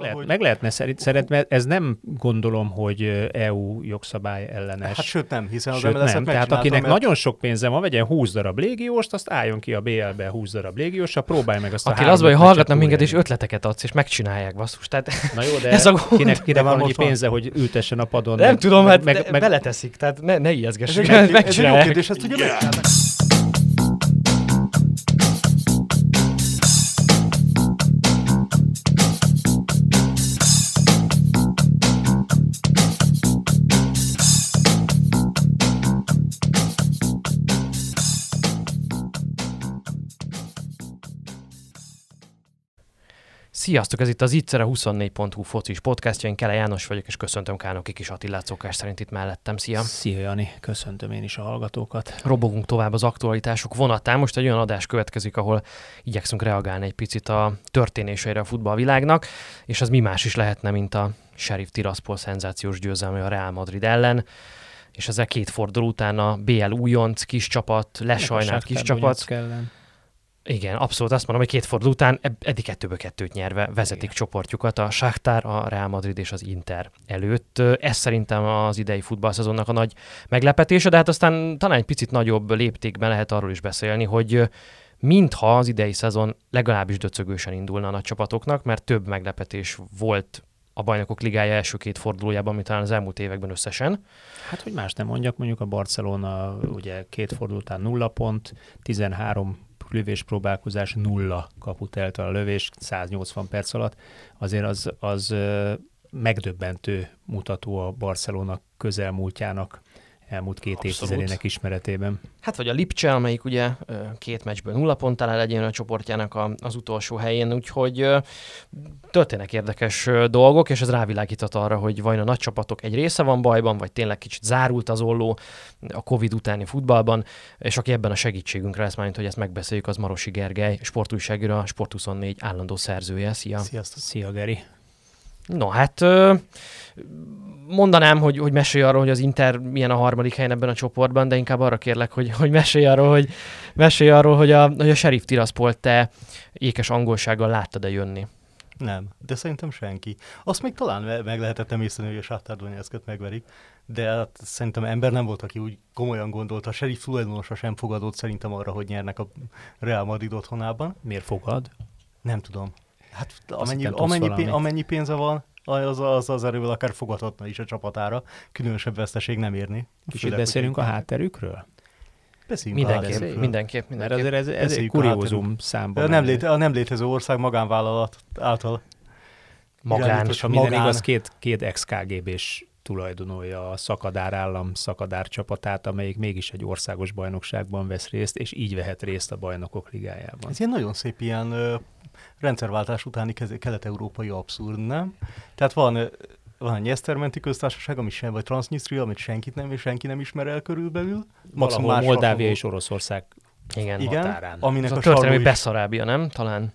Lehet, hogy... Meg lehetne szerint, szerint, mert ez nem gondolom, hogy EU jogszabály ellenes. Hát sőt nem, hiszen az sőt, nem. Tehát akinek mert... nagyon sok pénze van, vegyen 20 darab légióst, azt álljon ki a BL-be 20 darab légiósra, próbálj meg azt Aki a az hogy hallgatnak minket, és ötleteket adsz, és megcsinálják, basszus. Tehát Na jó, de ez a gond. kinek, kinek van annyi pénze, hogy ültessen a padon? Nem meg, tudom, hát meg, meg, beleteszik, tehát ne, ne ijeszgessük. Ez, ez egy jó kérdés, ezt ugye Sziasztok, ez itt az Ittszer a 24.hu focis podcastja, én Kele János vagyok, és köszöntöm Kánoki kis Attillát szokás szerint itt mellettem. Szia! Szia Jani, köszöntöm én is a hallgatókat. Robogunk tovább az aktualitások vonatán. Most egy olyan adás következik, ahol igyekszünk reagálni egy picit a történéseire a futballvilágnak, és az mi más is lehetne, mint a Sheriff Tiraspol szenzációs győzelme a Real Madrid ellen és ezzel két forduló után a BL újonc kis csapat, lesajnált kis csapat. Ellen igen, abszolút azt mondom, hogy két forduló után eddig kettőből kettőt nyerve vezetik Igen. csoportjukat a Shakhtar, a Real Madrid és az Inter előtt. Ez szerintem az idei futballszezonnak a nagy meglepetése, de hát aztán talán egy picit nagyobb léptékben lehet arról is beszélni, hogy mintha az idei szezon legalábbis döcögősen indulna a nagy csapatoknak, mert több meglepetés volt a bajnokok ligája első két fordulójában, mint talán az elmúlt években összesen. Hát, hogy más nem mondjak, mondjuk a Barcelona ugye két forduló után nulla pont, 13 lövés próbálkozás nulla kaput eltal a lövés 180 perc alatt, azért az, az megdöbbentő mutató a Barcelona közelmúltjának elmúlt két Abszolút. évtizedének ismeretében. Hát vagy a Lipcse, amelyik ugye két meccsből nulla ponttal legyen a csoportjának a, az utolsó helyén, úgyhogy történnek érdekes dolgok, és ez rávilágított arra, hogy vajon a nagy csapatok egy része van bajban, vagy tényleg kicsit zárult az olló a Covid utáni futballban, és aki ebben a segítségünkre lesz, majd, hogy ezt megbeszéljük, az Marosi Gergely, sportújságíró, a Sport24 állandó szerzője. Szia! Sziasztok! Szia, Geri! No, hát mondanám, hogy, hogy mesélj arról, hogy az Inter milyen a harmadik helyen ebben a csoportban, de inkább arra kérlek, hogy, hogy mesélj arról, hogy, mesélj arról, hogy a, hogy a Sheriff Tiraspol te ékes angolsággal láttad-e jönni. Nem, de szerintem senki. Azt még talán meg lehetett emészteni, hogy a Sáttár Donetszket megverik, de hát szerintem ember nem volt, aki úgy komolyan gondolta. A Sheriff tulajdonosa sem fogadott szerintem arra, hogy nyernek a Real Madrid otthonában. Miért fogad? Nem tudom. Hát amennyi, amennyi, pénz, amennyi pénze van, az, az, az erővel akár fogadhatna is a csapatára, különösebb veszteség nem érni. Kicsit beszélünk a hátterükről? Beszéljünk mindenképp, a mindenképp, mindenképp. Mert azért ez, ez egy kuriózum számban. A nem, léte, a nem létező ország magánvállalat által magán, és ha minden igaz, két, két ex-KGB-s tulajdonolja a szakadár állam szakadár csapatát, amelyik mégis egy országos bajnokságban vesz részt, és így vehet részt a bajnokok ligájában. Ez ilyen nagyon szép ilyen ö, rendszerváltás utáni kelet-európai abszurd, nem? Tehát van van a Nyesztermenti köztársaság, ami sem, vagy Transnistria, amit senkit nem, és senki nem ismer el körülbelül. Valahol Moldávia és Oroszország igen, Igen, határán. Aminek Ez a, a történelmi Beszarábia, nem? Talán.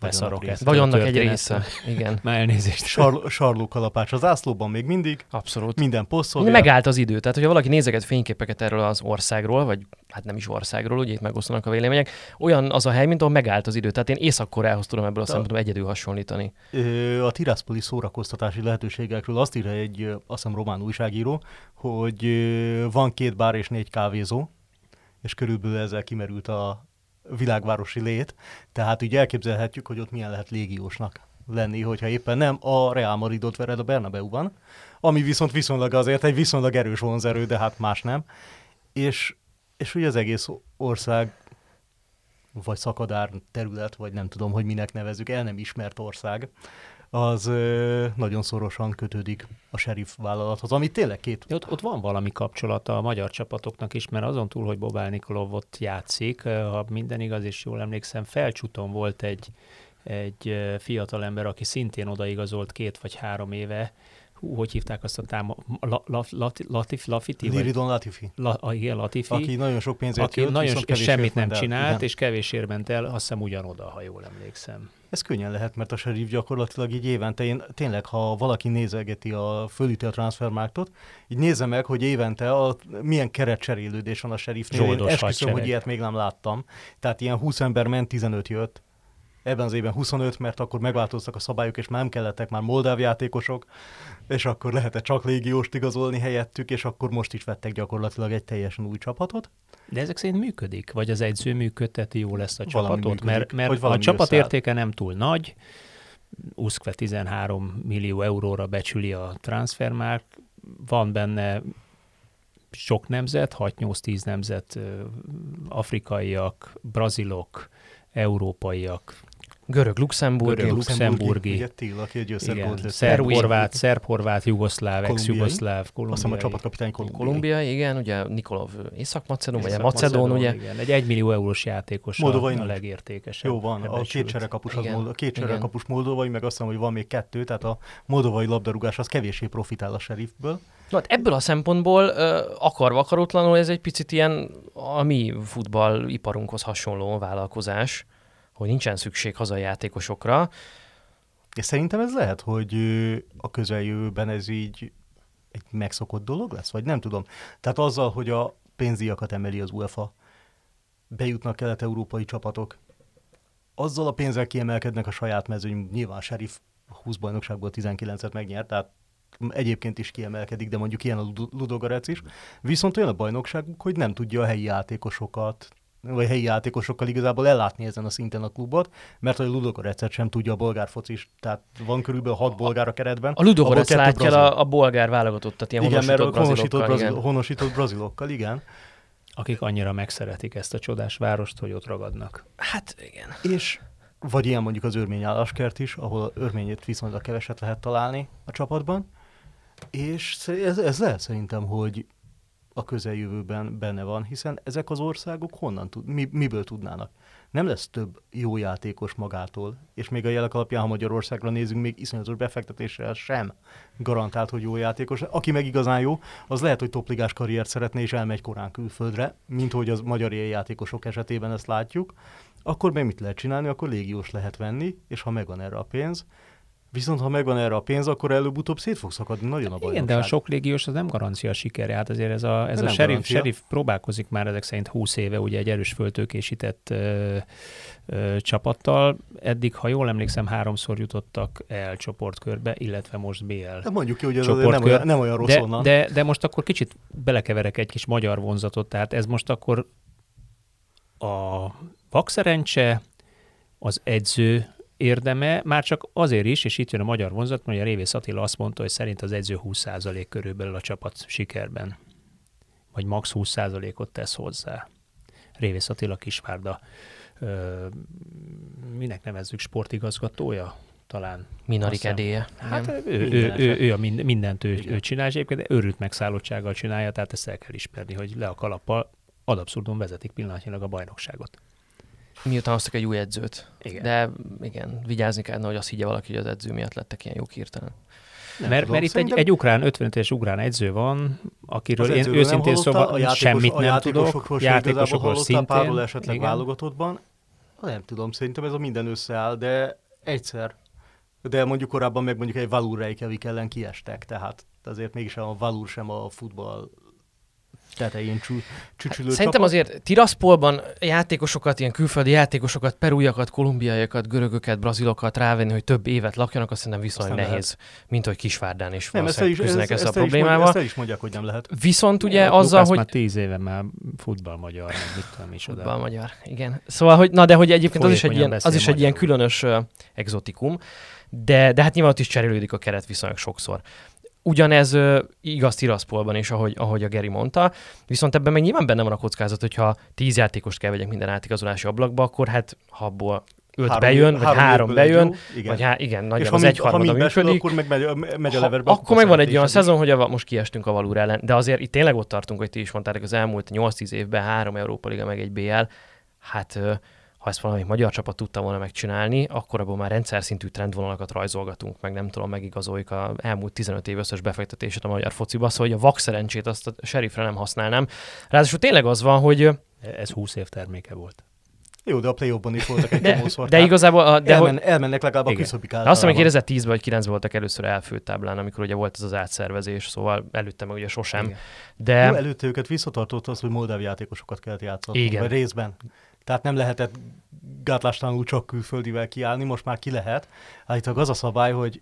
Beszarok ezt. Vagy annak egy része. Igen. Már elnézést. Sar, sarlókalapács az ászlóban még mindig. Abszolút. Minden posztol. Megállt az idő. Tehát, hogyha valaki nézeget fényképeket erről az országról, vagy hát nem is országról, ugye itt megosztanak a vélemények, olyan az a hely, mint ahol megállt az idő. Tehát én Észak-Koreához tudom ebből a szempontból egyedül hasonlítani. A Tiraspoli szórakoztatási lehetőségekről azt írja egy, azt hiszem, román újságíró, hogy van két bár és négy kávézó, és körülbelül ezzel kimerült a, világvárosi lét, tehát úgy elképzelhetjük, hogy ott milyen lehet légiósnak lenni, hogyha éppen nem a Real Madridot vered a Bernabeu-ban, ami viszont viszonylag azért egy viszonylag erős vonzerő, de hát más nem. És, és ugye az egész ország vagy szakadár terület, vagy nem tudom, hogy minek nevezük, el nem ismert ország, az ö, nagyon szorosan kötődik a sheriff vállalathoz, ami tényleg két... Ott, ott van valami kapcsolata a magyar csapatoknak is, mert azon túl, hogy Bobál Nikolov ott játszik, ha minden igaz és jól emlékszem, felcsúton volt egy, egy fiatal ember, aki szintén odaigazolt két vagy három éve, hú, hogy hívták azt a táma, la, la, la, Latif, Lafiti? Liridon Latifi. La, a, igen, Latifi. Aki nagyon sok pénzért aki jött, nagyon so, semmit nem csinált, igen. és kevésért ment el, azt hiszem ugyanoda, ha jól emlékszem. Ez könnyen lehet, mert a serif gyakorlatilag így évente, én tényleg, ha valaki nézegeti a fölüti a transfermárktot, így nézze meg, hogy évente a, milyen keretcserélődés van a serifnél. Én esküszöm, hogy ilyet még nem láttam. Tehát ilyen 20 ember ment, 15 jött. Ebben az évben 25, mert akkor megváltoztak a szabályok, és már nem kellettek már moldáv játékosok, és akkor lehetett csak légióst igazolni helyettük, és akkor most is vettek gyakorlatilag egy teljesen új csapatot. De ezek szerint működik? Vagy az edző működteti jól ezt a Valami csapatot? működik, mert mert a valami csapat összeáll. értéke nem túl nagy, Uszkve 13 millió euróra becsüli a transfermárk, van benne sok nemzet, 6-8-10 nemzet, afrikaiak, brazilok, európaiak, Görög, luxemburgi. Görög, luxemburgi. Ugye Till, aki egy összer igen, volt lesz. szerb, Perui. horvát, szerb, horvát, jugoszláv, Kolumbiai. ex-jugoszláv, Azt hiszem a kolumbiai. csapatkapitány kolumbiai. Kolumbia, igen, ugye Nikolov Észak-Macedón, vagy Macedón, ugye. Igen, egy 1 millió eurós játékos Moldovai a, a nagy. legértékesebb. Jó van, a két cserekapus, az Igen, Mold- a két cserekapus moldovai, meg azt hiszem, hogy van még kettő, tehát a moldovai labdarúgás az kevéssé profitál a sheriffből. Na, hát ebből a szempontból akarva akaratlanul ez egy picit ilyen a mi futballiparunkhoz hasonló vállalkozás, hogy nincsen szükség hazai játékosokra. És szerintem ez lehet, hogy a közeljövőben ez így egy megszokott dolog lesz, vagy nem tudom. Tehát azzal, hogy a pénzdíjakat emeli az UEFA, bejutnak kelet-európai csapatok, azzal a pénzzel kiemelkednek a saját mezőny, nyilván Sheriff 20 bajnokságból 19-et megnyert, tehát egyébként is kiemelkedik, de mondjuk ilyen a Ludo- Ludogorec is. Viszont olyan a bajnokságuk, hogy nem tudja a helyi játékosokat, vagy helyi játékosokkal igazából ellátni ezen a szinten a klubot, mert hogy a Ludogorecet sem tudja a bolgár focis, tehát van körülbelül hat bolgár a keretben. A Ludogorec látja el a, a bolgár válogatottat, ilyen igen, mert a honosított honosított, brazilokkal, brazil, igen. honosított brazilokkal, igen. Akik annyira megszeretik ezt a csodás várost, hogy ott ragadnak. Hát igen. És vagy ilyen mondjuk az örmény álláskert is, ahol örményét viszonylag keveset lehet találni a csapatban. És ez, ez lehet szerintem, hogy a közeljövőben benne van, hiszen ezek az országok honnan tud, mi, miből tudnának? Nem lesz több jó játékos magától, és még a jelek alapján, ha Magyarországra nézünk, még iszonyatos befektetéssel sem garantált, hogy jó játékos. Aki meg igazán jó, az lehet, hogy topligás karriert szeretne, és elmegy korán külföldre, mint hogy az magyar játékosok esetében ezt látjuk. Akkor meg mit lehet csinálni? Akkor légiós lehet venni, és ha megvan erre a pénz, Viszont ha megvan erre a pénz, akkor előbb-utóbb szét fog szakadni nagyon a bajnokság. Igen, de a sok légiós az nem garancia sikere. Hát azért ez a, ez De a sheriff, sheriff próbálkozik már ezek szerint 20 éve ugye egy erős föltőkésített ö, ö, csapattal. Eddig, ha jól emlékszem, háromszor jutottak el csoportkörbe, illetve most BL De mondjuk ki, hogy ez azért nem csoportkör. olyan, nem olyan rossz de, onnan. de, de most akkor kicsit belekeverek egy kis magyar vonzatot, tehát ez most akkor a vakszerencse, az edző érdeme, már csak azért is, és itt jön a magyar vonzat, mert a Révész Attila azt mondta, hogy szerint az edző 20% körülbelül a csapat sikerben, vagy max 20%-ot tesz hozzá. Révész Attila Kisvárda, ö, minek nevezzük, sportigazgatója talán. Minarik edéje. Hát ő, ő, ő, eset. ő, a mind, mindent ő, ő csinál, egyébként őrült megszállottsággal csinálja, tehát ezt el kell ismerni, hogy le a kalappal ad abszurdum vezetik pillanatnyilag a bajnokságot. Miután hoztak egy új edzőt. Igen. De igen, vigyázni kellene, hogy azt higgye valaki, hogy az edző miatt lettek ilyen jók hirtelen. Nem mert, tudom, mert itt egy, szerintem egy ukrán, 55 éves ukrán edző van, akiről én őszintén szóval a játékos, semmit a nem tudok. játékosokról szintén. párról esetleg igen. válogatottban. Nem tudom, szerintem ez a minden összeáll, de egyszer. De mondjuk korábban meg mondjuk egy Valur Reykjavik ellen kiestek, tehát azért mégis a Valur sem a futball tetején csü, csücsülő Szerintem csapat. azért Tiraspolban játékosokat, ilyen külföldi játékosokat, perújakat, kolumbiaiakat, görögöket, brazilokat rávenni, hogy több évet lakjanak, azt szerintem viszonylag Azt nem nehéz, mint hogy Kisvárdán is nem, ezt is, küzdenek ezt, a ezt, mondják, problémával. ezt el is mondják, hogy nem lehet. Viszont ugye Ja, azzal, Lukász hogy... már tíz éve már futballmagyar, meg mit tudom is oda. Futball magyar, igen. Szóval, hogy na de hogy egyébként az is egy ilyen, az is egy ilyen különös uh, exotikum, de, de hát nyilván ott is cserélődik a keret viszonylag sokszor. Ugyanez igaz Tiraspolban is, ahogy, ahogy a Geri mondta, viszont ebben meg nyilván benne van a kockázat, hogyha tíz játékost kell vegyek minden átigazolási ablakba, akkor hát ha abból öt Három- bejön, vagy három, egy bejön, jó, igen. vagy há, igen, nagyjából az mind, egy ha mind harmada besül, működik. akkor meg megy, megy a leverbe. akkor meg van egy olyan szezon, hogy a, most kiestünk a Valur ellen, de azért itt tényleg ott tartunk, hogy ti is mondtátok, az elmúlt 8-10 évben három Európa Liga meg egy BL, hát ha ezt valami magyar csapat tudta volna megcsinálni, akkor abból már rendszer szintű trendvonalakat rajzolgatunk, meg nem tudom, megigazoljuk a elmúlt 15 év összes befektetését a magyar fociba, szóval hogy a vak szerencsét azt a sheriffre nem használnám. Ráadásul tényleg az van, hogy Ez 20 év terméke volt. Jó, de a play is voltak egy de, csomószor. de igazából, a, de hogy, elmen, elmennek legalább a Igen. küszöbik de azt hiszem, hogy általában. 2010-ben vagy 9-ben voltak először elfőtt táblán, amikor ugye volt ez az átszervezés, szóval előtte meg ugye sosem. Igen. De Jó, előtte őket visszatartott az, hogy moldáv játékosokat kellett játszani. Igen. Vagy részben. Tehát nem lehetett gátlástalanul csak külföldivel kiállni, most már ki lehet. Állítólag az a szabály, hogy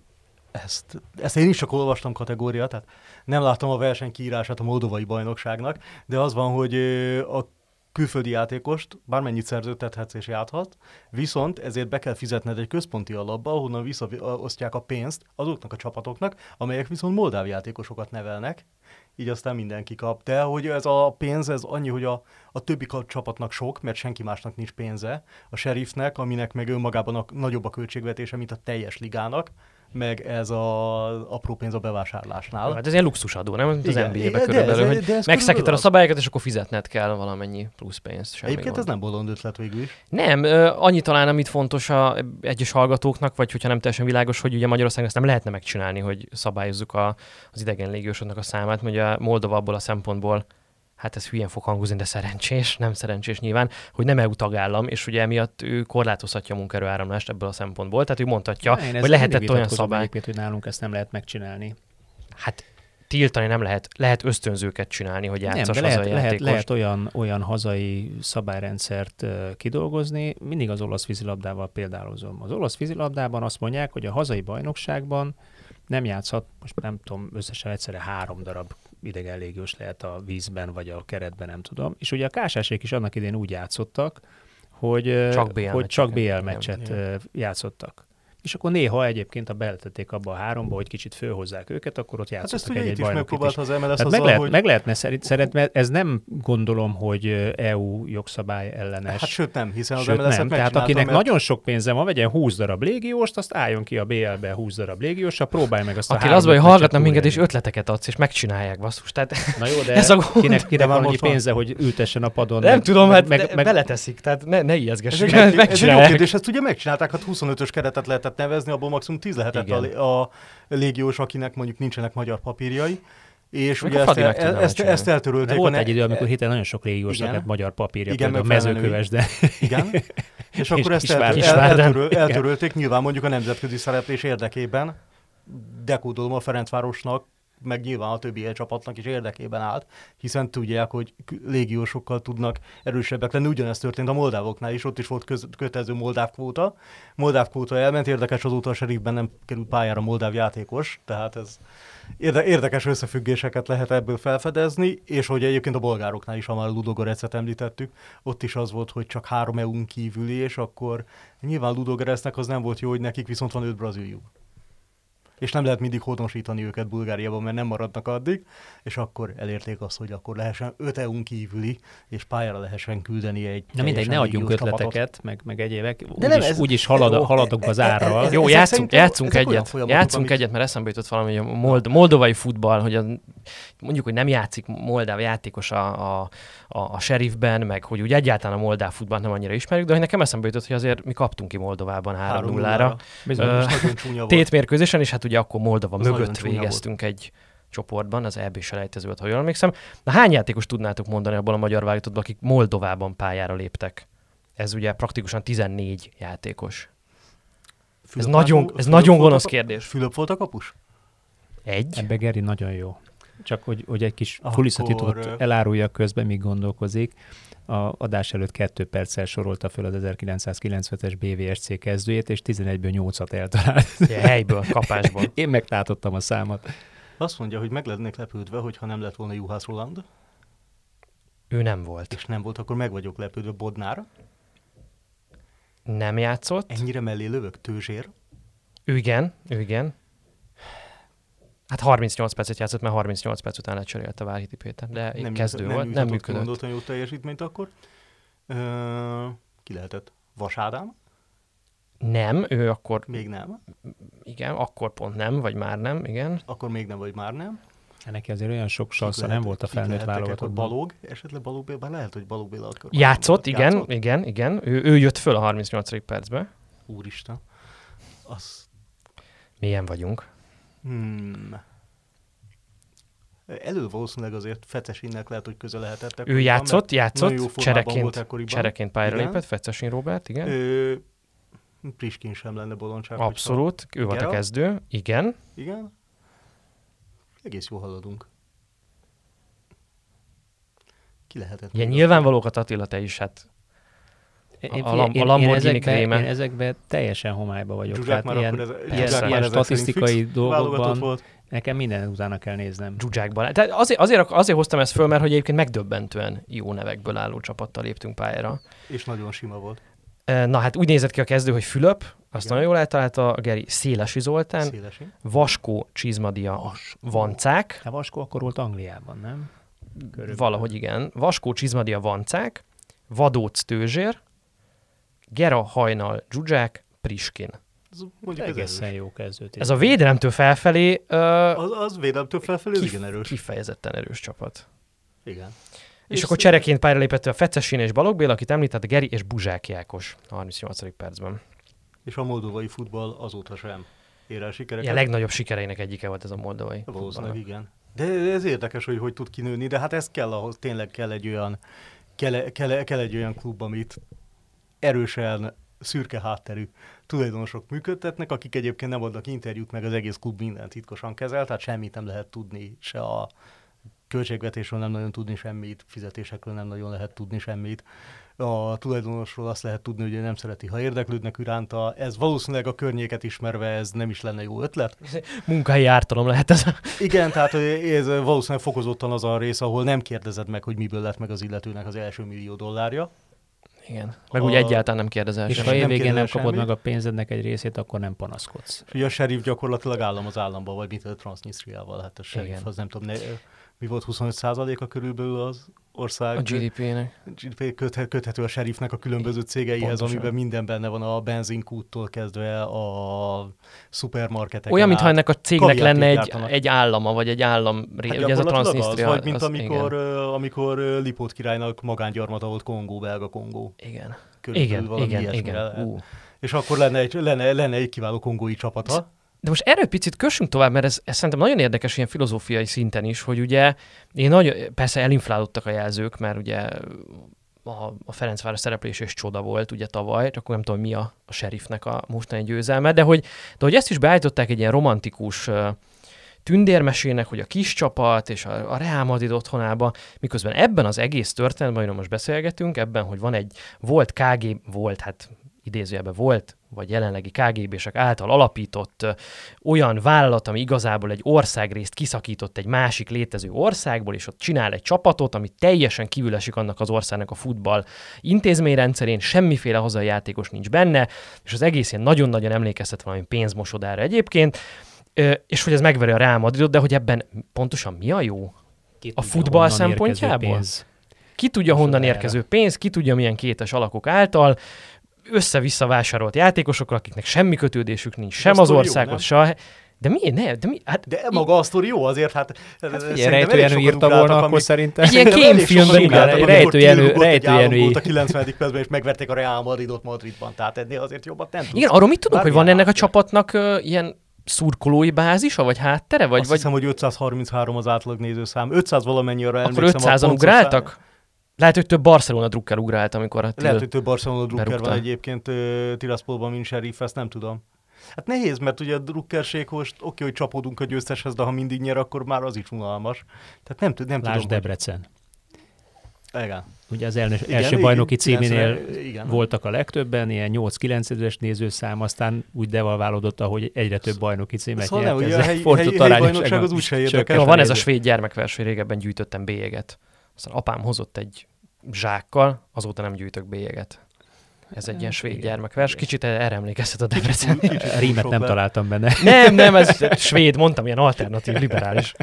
ezt, ezt én is csak olvastam kategória, tehát nem láttam a versenykiírását a moldovai bajnokságnak, de az van, hogy a külföldi játékost bármennyit szerződtethetsz és játhat, viszont ezért be kell fizetned egy központi alapba, ahonnan visszaosztják a pénzt azoknak a csapatoknak, amelyek viszont moldáv játékosokat nevelnek, így aztán mindenki kap. De hogy ez a pénz, ez annyi, hogy a, a többi csapatnak sok, mert senki másnak nincs pénze, a sheriffnek, aminek meg önmagában a, nagyobb a költségvetése, mint a teljes ligának, meg ez a apró pénz a bevásárlásnál. Hát ez ilyen luxusadó, nem? Az NBA-be körülbelül, hogy megszakítod a szabályokat, és akkor fizetned kell valamennyi plusz pénzt. Semmi Egyébként gond. ez nem bolond ötlet végül is. Nem, annyi talán, amit fontos a egyes hallgatóknak, vagy hogyha nem teljesen világos, hogy ugye Magyarországon ezt nem lehetne megcsinálni, hogy szabályozzuk a, az idegen légiósoknak a számát, mert ugye Moldova abból a szempontból hát ez hülyen fog hangozni, de szerencsés, nem szerencsés nyilván, hogy nem EU tagállam, és ugye emiatt ő korlátozhatja a munkerőáramlást ebből a szempontból. Tehát ő mondhatja, ja, hogy lehetett olyan szabály. hogy nálunk ezt nem lehet megcsinálni. Hát tiltani nem lehet, lehet ösztönzőket csinálni, hogy játszas nem, de lehet, lehet, lehet, olyan, olyan hazai szabályrendszert uh, kidolgozni, mindig az olasz vízilabdával példálozom. Az olasz vízilabdában azt mondják, hogy a hazai bajnokságban nem játszhat, most nem tudom, összesen egyszerre három darab idegen légiós lehet a vízben, vagy a keretben, nem tudom. És ugye a kásásék is annak idén úgy játszottak, hogy csak BL, hogy csak BL meccset játszottak és akkor néha egyébként, a beletették abba a háromba, hogy kicsit fölhozzák őket, akkor ott játszottak hát egy-egy bajnokit is. Az MLS meg, lehet, hogy... meg lehetne szerint, szerint, mert ez nem gondolom, hogy EU jogszabály ellenes. Hát sőt nem, hiszen az sőt, MLS nem. Tehát akinek mert... nagyon sok pénze van, vegyen 20 darab légióst, azt álljon ki a BL-be 20 darab légiósra, próbálj meg azt Aki a az hogy hallgatnak minket, és ötleteket adsz, és megcsinálják, basszus. Tehát Na jó, de ez a kinek, kinek van annyi pénze, hogy ültessen a padon. Nem tudom, hát beleteszik, tehát ne ijeszgessük. Ez egy jó kérdés, ezt ugye megcsinálták, hát 25-ös keretet lehetett nevezni, abból maximum maximum 10 lehetett a, a légiós, akinek mondjuk nincsenek magyar papírjai. És ugye ezt, el, ezt, ezt eltörölték. Volt egy idő, amikor héten nagyon sok légiósnak lett magyar papírja, igen, például a mezőköves, de... Igen, és akkor ezt el, el, eltöröl, eltörölték nyilván mondjuk a nemzetközi szereplés érdekében. Dekódolom a Ferencvárosnak meg nyilván a többi csapatnak is érdekében állt, hiszen tudják, hogy légiósokkal tudnak erősebbek lenni. Ugyanezt történt a moldávoknál is, ott is volt köz, kötelező moldáv kvóta. Moldáv kvóta elment, érdekes azóta a serifben nem került pályára moldáv játékos, tehát ez érde, érdekes összefüggéseket lehet ebből felfedezni, és hogy egyébként a bolgároknál is, ha már Ludogorecet említettük, ott is az volt, hogy csak három EU-n kívüli, és akkor nyilván Ludogorecnek az nem volt jó, hogy nekik viszont van öt braziljuk és nem lehet mindig honosítani őket Bulgáriában, mert nem maradnak addig, és akkor elérték azt, hogy akkor lehessen 5 EU-n kívüli, és pályára lehessen küldeni egy Na mindegy, ne adjunk ötleteket, meg, meg egyébek, úgyis úgy, is, úgy is halad, jó, haladunk az árral. Ez, jó, játszunk, játszunk egyet, játszunk egyet, mert eszembe jutott valami, hogy a mold, moldovai futball, hogy a, mondjuk, hogy nem játszik moldáv játékos a, a, a, a sheriffben, meg hogy úgy egyáltalán a moldáv futballt nem annyira ismerjük, de hogy nekem eszembe jutott, hogy azért mi kaptunk ki Moldovában 3-0-ra. Tétmérkőzésen, és hát ugye akkor Moldova az mögött végeztünk volt. egy csoportban, az EB selejtező volt, ha jól emlékszem. Na hány játékos tudnátok mondani abból a magyar válogatottból, akik Moldovában pályára léptek? Ez ugye praktikusan 14 játékos. Fülöp ez nagyon, ez Fülöp nagyon gonosz a, kérdés. Fülöp volt a kapus? Egy. Ebbe Geri nagyon jó. Csak hogy, hogy egy kis kulisszatitkot elárulja közben, míg gondolkozik a adás előtt kettő perccel sorolta föl az 1990-es BVSC kezdőjét, és 11-ből 8-at eltalált. Ja, helyből, kapásból. Én megtátottam a számot. Azt mondja, hogy meg lennék lepődve, hogyha nem lett volna Juhász Roland. Ő nem volt. És nem volt, akkor meg vagyok lepődve Bodnára. Nem játszott. Ennyire mellé lövök, Tőzsér. Ő igen, ő igen. Hát 38 percet játszott, mert 38 perc után lecserélte Várhiti Péter, de nem kezdő nem volt, nem működött. Nem mondott jó teljesítményt akkor. Ö, ki lehetett? Vasádám? Nem, ő akkor... Még nem? Igen, akkor pont nem, vagy már nem, igen. Akkor még nem, vagy már nem. Hát neki azért olyan sok sansza nem volt a felnőtt válogatottban. Balog, esetleg Balog Béla, bár lehet, hogy Balog Béla akkor... Játszott, igen, játszott? igen, igen. Ő, ő jött föl a 38. percbe. Úristen. Az... Milyen vagyunk? Hmm. Elő valószínűleg azért Fecesinnek lehet, hogy köze lehetett. Ő játszott, játszott, csereként, csereként pályára lépett, Fecesin Robert, igen. Ő, Priskin sem lenne bolondság. Abszolút, ő volt a kezdő, igen. Igen. Egész jól haladunk. Ki lehetett? Igen, nyilvánvalókat Attila, te is, hát Én, a, a, a Lamborghini kréme. Én ezekben teljesen homályba vagyok. Zsuzsák már ilyen, akkor ez, ilyen, Zsuzsák ilyen statisztikai dolgokban volt. nekem minden utána kell néznem. Zsuzsákban. Tehát azért, azért, azért hoztam ezt föl, mert hogy egyébként megdöbbentően jó nevekből álló csapattal léptünk pályára. És nagyon sima volt. Na hát úgy nézett ki a kezdő, hogy Fülöp, azt Igen. nagyon jól eltalálta a Geri, Szélesi Zoltán, Szélesi. Vaskó Csizmadia Vancák, Hát Vaskó akkor volt Angliában, nem? Körülbelül. valahogy igen, Vaskó Csizmadia Vancák, Vadóc Tőzsér, Gera Hajnal Zsuzsák, Priskin. Ez mondjuk Egészen erős. jó kezdőt. Ez a védelemtől felfelé ö, Az, az védelemtől felfelé, kif- igen erős. kifejezetten erős csapat. Igen. És, és akkor csereként pályára lépett a Fecesin és Balogh Béla, akit említett, a Geri és Buzsák Jákos a 38. percben. És a moldovai futball azóta sem ér el sikereket. Ilyen legnagyobb sikereinek egyike volt ez a moldovai. Valószínűleg igen. De ez érdekes, hogy hogy tud kinőni, de hát ez kell ahhoz, tényleg kell egy olyan, kell, kell, kell egy olyan klub, amit erősen szürke hátterű tulajdonosok működtetnek, akik egyébként nem adnak interjút, meg az egész klub mindent titkosan kezel, tehát semmit nem lehet tudni, se a költségvetésről nem nagyon tudni semmit, fizetésekről nem nagyon lehet tudni semmit. A tulajdonosról azt lehet tudni, hogy ő nem szereti, ha érdeklődnek iránta. Ez valószínűleg a környéket ismerve ez nem is lenne jó ötlet. Munkahelyi ártalom lehet ez. Igen, tehát ez valószínűleg fokozottan az a rész, ahol nem kérdezed meg, hogy miből lett meg az illetőnek az első millió dollárja. Igen. Meg A- úgy egyáltalán nem kérdezel És ha évvégén nem kapod semmit? meg a pénzednek egy részét, akkor nem panaszkodsz. És ugye a sheriff gyakorlatilag állam az államba, vagy mint a Transnistriával, hát a sheriff Igen. az nem tudom, ne, mi volt 25%-a körülbelül az ország A GDP-nek. GDP köthe- köthető a sheriffnek a különböző cégeihez, Pontosan. amiben minden benne van, a benzinkúttól kezdve a szupermarketek. Olyan, mintha ennek a cégnek lenne egy, egy állama, vagy egy állam. Hát ugye ez a Transnistria. az, vagy mint az, amikor, Igen. amikor Lipót királynak magángyarmata volt Kongó, belga Kongó. igen. Körülbelül Igen, valami igen, igen. Ú. És akkor lenne egy, lenne, lenne egy kiváló kongói csapata. De most erről picit kössünk tovább, mert ez, ez szerintem nagyon érdekes ilyen filozófiai szinten is, hogy ugye én nagyon, persze elinflálódtak a jelzők, mert ugye a, a Ferencváros szereplés és csoda volt ugye tavaly, csak nem tudom mi a, a sheriffnek a mostani győzelme, de hogy, de hogy ezt is beállították egy ilyen romantikus tündérmesének, hogy a kis csapat és a, a Real Madrid otthonába, miközben ebben az egész történetben, amiről most beszélgetünk, ebben, hogy van egy volt KG, volt, hát idézőjelben volt, vagy jelenlegi KGB-sek által alapított olyan vállalat, ami igazából egy országrészt kiszakított egy másik létező országból, és ott csinál egy csapatot, ami teljesen kívül esik annak az országnak a futball intézményrendszerén, semmiféle hazai játékos nincs benne, és az egész ilyen nagyon-nagyon emlékeztet valami pénzmosodára egyébként, és hogy ez megveri a Real Madridot, de hogy ebben pontosan mi a jó? Ki A futball szempontjából? pénz. Ki tudja honnan érkező pénz, ki tudja milyen kétes alakok által, össze-vissza vásárolt játékosokkal, akiknek semmi kötődésük nincs sem az országhoz, se. De mi? Ne, de mi? Hát, De maga a sztori jó azért, hát... Hát szerintem figyelj, elég Rejtő Jenő sokan írta volna, akkor amik- szerintem. Egy ilyen kémfilmben igen, ugráltak, Rejtő amikor Jenő- kirúgott egy Rejtő államgólt Jenői. a 90. percben, és megverték a Real Madridot Madridban. Tehát ennél azért jobbat nem tudsz. igen, arról mit tudunk, hogy van ennek a csapatnak ö, ilyen szurkolói bázisa, vagy háttere, vagy, Azt vagy hiszem, hogy 533 az átlag nézőszám. 500 valamennyi arra akkor emlékszem. a 500-an pontos ugráltak? Lehet, hogy több Barcelona drukker ugrált, amikor a szám- Lehet, hogy több Barcelona drukker berúgta. van egyébként Tiraspolban, mint sheriff, ezt nem tudom. Hát nehéz, mert ugye a drukkerség most oké, hogy csapódunk a győzteshez, de ha mindig nyer, akkor már az is unalmas. Tehát nem, tud- nem Lásd tudom, Debrecen. hogy... Igen. Ugye az elnös, Igen, első igen, bajnoki 90 címénél igen. voltak a legtöbben, ilyen 8-9 ezeres nézőszám, aztán úgy devalválódott, ahogy egyre több bajnoki címet Szóval nem, ugye a nyert, helyi- helyi- helyi bajnokság az úgyse érdekes. Jó, a van ez a svéd gyermekverseny, régebben gyűjtöttem bélyeget. Aztán apám hozott egy zsákkal, azóta nem gyűjtök bélyeget. Ez egy ilyen svéd gyermekvers. Kicsit erre emlékeztet a Debrecen. Rímet nem találtam benne. Nem, nem, ez svéd, mondtam, ilyen alternatív, liberális.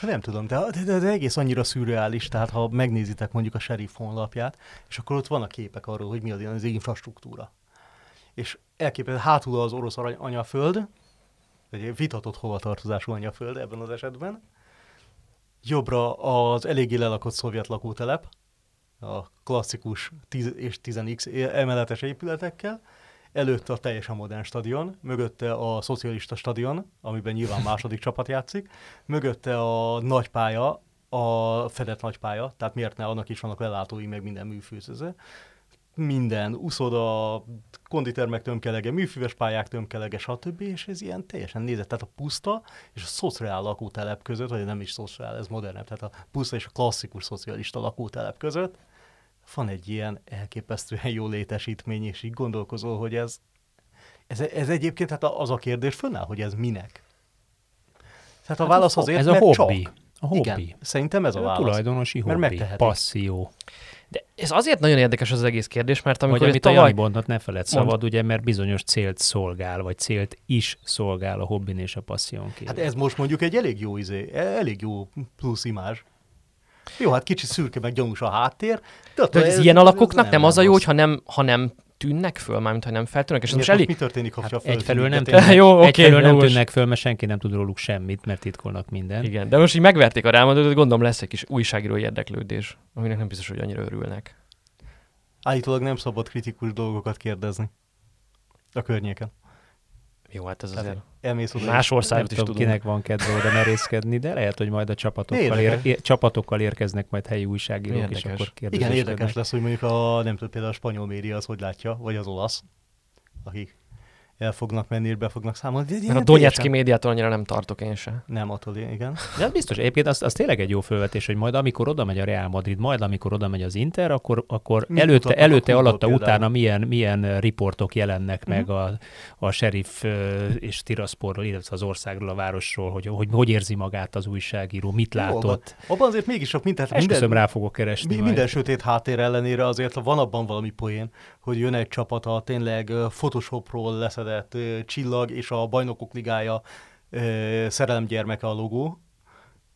Hát Nem tudom, de, de, de, de egész annyira szürreális, tehát ha megnézitek mondjuk a sheriff honlapját, és akkor ott vannak képek arról, hogy mi az, az infrastruktúra. És elképesztő, hátul az orosz anyaföld, egy vitatott hovatartozású anyaföld ebben az esetben, jobbra az eléggé lelakott szovjet lakótelep, a klasszikus 10 és 10x emeletes épületekkel, előtte a teljesen modern stadion, mögötte a szocialista stadion, amiben nyilván második csapat játszik, mögötte a nagypálya, a fedett nagypálya, tehát miért ne, annak is vannak lelátói, meg minden műfőzőze. Minden, uszoda, konditermek tömkelege, műfüves pályák tömkelege, stb. És ez ilyen teljesen nézett, tehát a puszta és a szociál lakótelep között, vagy nem is szociál, ez modernebb, tehát a puszta és a klasszikus szocialista lakótelep között, van egy ilyen elképesztően jó létesítmény, és így gondolkozol, hogy ez, ez, ez egyébként hát az a kérdés fönnáll, hogy ez minek. Tehát a Hát válasz a- azért, ez a mert hobby. Csak. A hobby. Igen, szerintem ez a A válasz. tulajdonosi Mert hobby, megtehetik. passzió. De ez azért nagyon érdekes az egész kérdés, mert amikor Vagy ez amit a tavaly... Jani mondott, ne feled szabad, ugye, mert bizonyos célt szolgál, vagy célt is szolgál a hobbin és a passzión kívül. Hát ez most mondjuk egy elég jó izé, elég jó plusz imázs. Jó, hát kicsi szürke, meg gyanús a háttér. De, De hogy ez ilyen alakoknak nem, az a jó, rossz. hogyha nem, ha nem tűnnek föl, mármint ha nem feltűnnek, és Miért most elég... mi történik, ha Hát hát egyfelől nem tűnnek. Jó, oké, egyfelől nem tűnnek föl, mert senki nem tud róluk semmit, mert titkolnak mindent. Igen, de most így megverték a rámadót, gondolom lesz egy kis újságíró érdeklődés, aminek nem biztos, hogy annyira örülnek. Állítólag nem szabad kritikus dolgokat kérdezni a környéken. Jó, hát ez Tehát azért... elmész oda, Más Nem országot is tudom, kinek van kedve oda merészkedni, de lehet, hogy majd a csapatokkal, ér, Érdekes. ér, csapatokkal érkeznek majd helyi újságírók, és Érdekes. akkor Igen, kérdezéskednek. érdekes lesz, hogy mondjuk a, nem tudom, például a spanyol média az hogy látja, vagy az olasz, akik el fognak menni, és be fognak számolni. De Mert a Donetszki médiától annyira nem tartok én se. Nem, attól igen. De az biztos, egyébként az, az tényleg egy jó felvetés, hogy majd amikor oda megy a Real Madrid, majd amikor oda megy az Inter, akkor, akkor Mit előtte, előtte alatta, például? utána milyen, milyen riportok jelennek Mhm. meg a, a sheriff és Tirasporról, illetve az országról, a városról, hogy, hogy hogy érzi magát az újságíró, mit Jó, látott. Abban azért mégis sok mindent. Esküszöm, rá fogok keresni Mi, majd. minden sötét háttér ellenére azért van abban valami poén, hogy jön egy csapat a tényleg Photoshopról leszedett csillag, és a bajnokok ligája szerelemgyermeke a logó,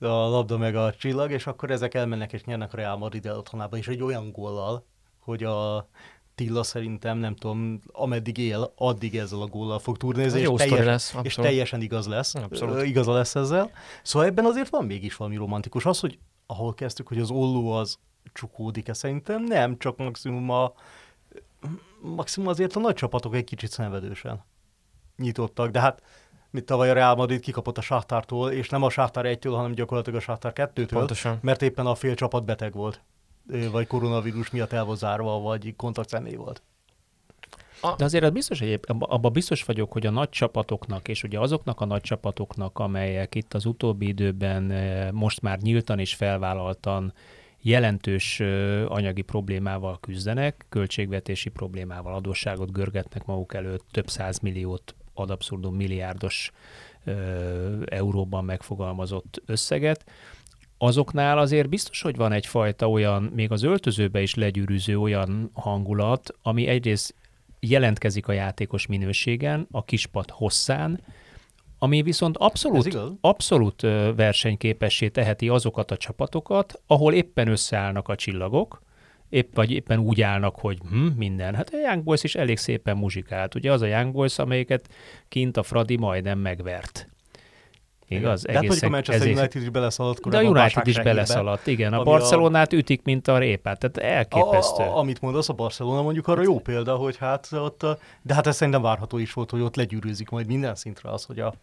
a labda meg a csillag, és akkor ezek elmennek és nyernek a Real Madrid otthonába, és egy olyan góllal, hogy a Tilla szerintem, nem tudom, ameddig él, addig ezzel a góllal fog turnézni, és, teljes, lesz, és teljesen igaz lesz. Abszolút. Igaza lesz ezzel. Szóval ebben azért van mégis valami romantikus. Az, hogy ahol kezdtük, hogy az olló az csukódik-e szerintem, nem, csak maximum a maximum azért a nagy csapatok egy kicsit szenvedősen nyitottak, de hát mint tavaly a Real Madrid kikapott a Sáhtártól, és nem a Sáhtár 1-től, hanem gyakorlatilag a Sáhtár 2-től, Pontosan. mert éppen a fél csapat beteg volt, vagy koronavírus miatt el volt zárva, vagy kontakt személy volt. De azért az biztos, hogy abban abba biztos vagyok, hogy a nagy csapatoknak, és ugye azoknak a nagy csapatoknak, amelyek itt az utóbbi időben most már nyíltan és felvállaltan jelentős anyagi problémával küzdenek, költségvetési problémával adósságot görgetnek maguk előtt, több százmilliót ad abszurdum milliárdos euróban megfogalmazott összeget, azoknál azért biztos, hogy van egyfajta olyan, még az öltözőbe is legyűrűző olyan hangulat, ami egyrészt jelentkezik a játékos minőségen, a kispad hosszán, ami viszont abszolút, abszolút versenyképessé teheti azokat a csapatokat, ahol éppen összeállnak a csillagok, épp, vagy éppen úgy állnak, hogy hm, minden. Hát a Young Boys is elég szépen muzsikált. Ugye az a Young Boys, amelyiket kint a Fradi majdnem megvert. Igaz? De hát a Manchester ezért- United is beleszaladt de a United is beleszaladt, igen. A ami a- Barcelonát ütik, mint a répát, tehát elképesztő. A, a, amit mondasz, a Barcelona mondjuk arra jó példa, hogy hát ott, de hát ez szerintem várható is volt, hogy ott legyűrűzik majd minden szintre az, hogy a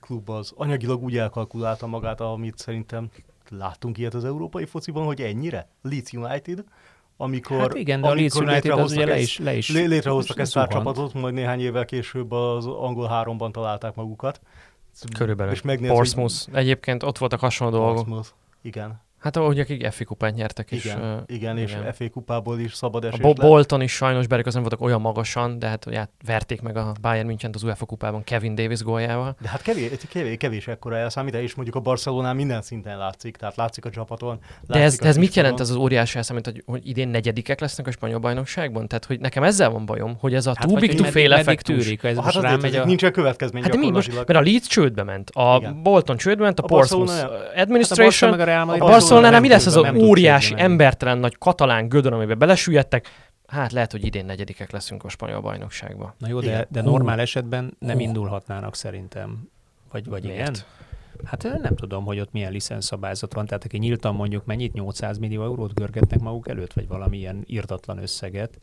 klub az anyagilag úgy elkalkulálta magát, amit szerintem láttunk ilyet az európai fociban, hogy ennyire. Leeds United, amikor... Hát igen, de a Leeds amikor United az létrehoztak ugye le ezt- is, le is lé- létrehoztak ezt a csapatot, majd néhány évvel később az angol háromban találták magukat. Körülbelül. És megnéz, hogy- Portsmouth. Egyébként ott voltak hasonló dolgok. Portsmouth. Igen, Hát ahogy akik FA kupát nyertek is. igen, ö, igen, és igen. FA kupából is szabad A esés Bo- lett. Bolton is sajnos, bár az nem voltak olyan magasan, de hát ugye verték meg a Bayern München az UEFA kupában Kevin Davis góljával. De hát kevés, kevés, kevés ekkora elszámítás, és mondjuk a Barcelonán minden szinten látszik, tehát látszik a csapaton. De ez, látszik de a ez mit jelent ez az óriási elszámít, hogy, hogy idén negyedikek lesznek a spanyol bajnokságban? Tehát, hogy nekem ezzel van bajom, hogy ez a Hát too big to fail effektus. tűrik, ez Hát most az rámegy létezik, a... következmény Hát de mi most? gyakorlatilag. Mert a Leeds csődbe ment, a Igen. Bolton csődbe ment, a, A Portsmouth Barcelona- uh, Hát a Administration, a Real Madrid a a Barcelonánál nem mi lesz az a óriási, embertelen nagy katalán gödör, amiben belesüllyedtek? Hát lehet, hogy idén negyedikek leszünk a spanyol bajnokságban. Na jó, de, Igen. de normál esetben nem indulhatnának szerintem. Vagy, vagy igen? Miért? Hát én nem tudom, hogy ott milyen licenszabályzat van. Tehát aki nyíltan mondjuk mennyit, 800 millió eurót görgetnek maguk előtt, vagy valamilyen írtatlan összeget.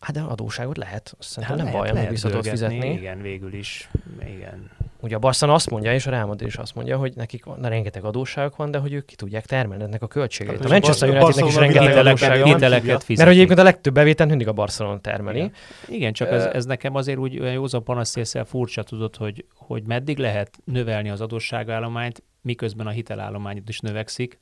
Hát de adóságot lehet. Azt Szerintem Hát nem baj, vissza tudod görgetni, fizetni. Igen, végül is. Igen. Ugye a Barcelona azt mondja, és a Real Madrid is azt mondja, hogy nekik van, na, rengeteg adósságok van, de hogy ők ki tudják termelni ennek a költségeit. Hát, a Manchester Unitednek is rengeteg adóssága van. Mert fizetik. Mert hogy egyébként a legtöbb bevételt mindig a Barcelona termeli. Igen. Igen, csak ez, ez nekem azért úgy olyan józan panasztéssel furcsa tudod, hogy, hogy meddig lehet növelni az adósságállományt, miközben a hitelállományod is növekszik,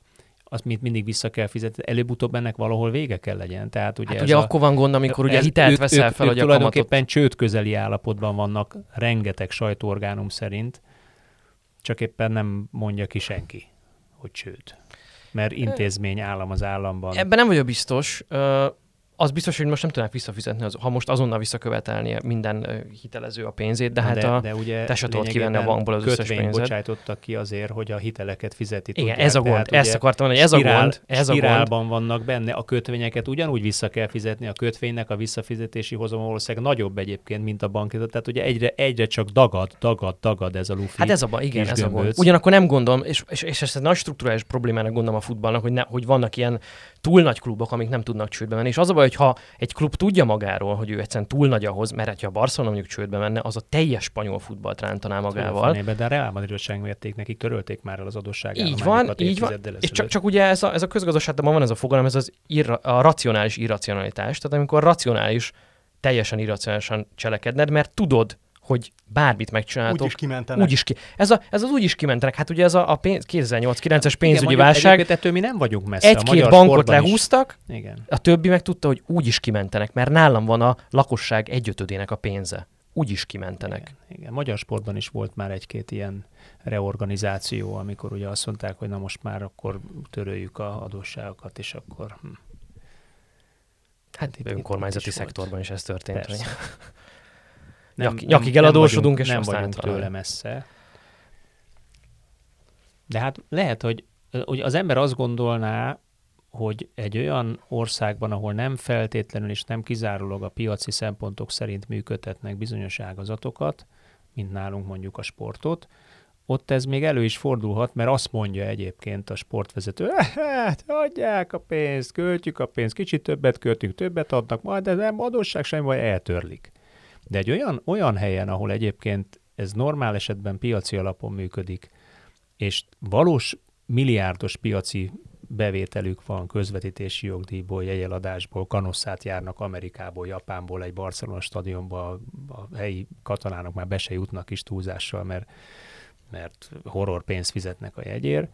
azt mit mindig vissza kell fizetni, előbb-utóbb ennek valahol vége kell legyen. Tehát ugye, hát ugye a, akkor van gond, amikor ugye hitelt ők, veszel ők, fel, ők hogy a kamatot... tulajdonképpen csőd közeli állapotban vannak, rengeteg sajtóorgánum szerint, csak éppen nem mondja ki senki, hogy csőd. Mert intézmény állam az államban. Ebben nem vagyok biztos. Az biztos, hogy most nem tudnák visszafizetni, az, ha most azonnal visszakövetelni minden hitelező a pénzét, de hát de, a... de ugye te se tudod kivenni a bankból az összes pénzed. bocsájtottak ki azért, hogy a hiteleket fizeti Igen, tudják. ez a gond. Tehát Ezt akartam mondani, ez a spirál- gond. Ez a gond. spirálban vannak benne, a kötvényeket ugyanúgy vissza kell fizetni, a kötvénynek a visszafizetési hozama valószínűleg nagyobb egyébként, mint a banki. Tehát ugye egyre, egyre csak dagad, dagad, dagad ez a lufi. Hát ez a baj, igen, ez a gond. Ugyanakkor nem gondolom, és, és, és ezt egy nagy struktúrális problémának gondolom a futballnak, hogy, ne, hogy vannak ilyen túl nagy klubok, amik nem tudnak csődbe menni. És az a baj, hogy ha egy klub tudja magáról, hogy ő egyszerűen túl nagy ahhoz, mert ha a Barcelona mondjuk csődbe menne, az a teljes spanyol futballt rántaná magával. Fenébe, de a Real Madridot sem vették nekik, törölték már el az adósságát. Így van, így van. És csak, csak ugye ez a, ez a közgazdaságban van ez a fogalom, ez az irra, a racionális irracionalitás. Tehát amikor racionális, teljesen irracionálisan cselekedned, mert tudod, hogy bármit megcsináltok, Úgy is kimentenek. úgy is ki. Ez, a, ez az úgy is kimentenek. Hát ugye ez a, a pénz, 2008-9-es pénzügyi Igen, válság, egyébként mi nem vagyunk messze. egy-két bankot sportban is. lehúztak, Igen. a többi meg tudta, hogy úgy is kimentenek, mert nálam van a lakosság egyötödének a pénze. Úgy is kimentenek. Igen, igen. Magyar sportban is volt már egy-két ilyen reorganizáció, amikor ugye azt mondták, hogy na most már akkor töröljük a adósságokat, és akkor... Hm. Hát Itt- önkormányzati itt is volt. szektorban is ez történt. Persze. Nyaki- nyakig eladósodunk, vagyunk, és nem aztán vagyunk tőle messze. De hát lehet, hogy hogy az ember azt gondolná, hogy egy olyan országban, ahol nem feltétlenül és nem kizárólag a piaci szempontok szerint működtetnek bizonyos ágazatokat, mint nálunk mondjuk a sportot, ott ez még elő is fordulhat, mert azt mondja egyébként a sportvezető, hát adják a pénzt, költjük a pénzt, kicsit többet költünk, többet adnak, majd ez nem adósság sem, vagy eltörlik. De egy olyan, olyan helyen, ahol egyébként ez normál esetben piaci alapon működik, és valós milliárdos piaci bevételük van közvetítési jogdíjból, jegyeladásból, kanosszát járnak Amerikából, Japánból, egy Barcelona stadionba, a helyi katalánok már be se jutnak is túlzással, mert, mert horror pénzt fizetnek a jegyért.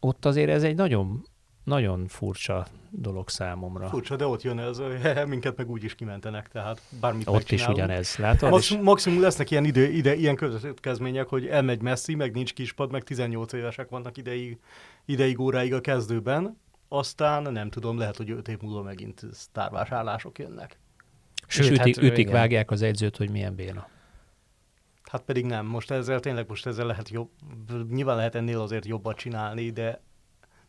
Ott azért ez egy nagyon, nagyon furcsa dolog számomra. Furcsa, de ott jön ez, minket meg úgy is kimentenek, tehát bármit Ott is ugyanez, látod? Maximum, maximum lesznek ilyen ide, ide, ilyen következmények, hogy elmegy messzi, meg nincs kispad, meg 18 évesek vannak ideig, ideig óráig a kezdőben, aztán nem tudom, lehet, hogy 5 év múlva megint sztárvásárlások jönnek. Sőt, és ütik, hát, ütik igen. vágják az edzőt, hogy milyen béna. Hát pedig nem, most ezzel tényleg most ezzel lehet jobb, nyilván lehet ennél azért jobbat csinálni, de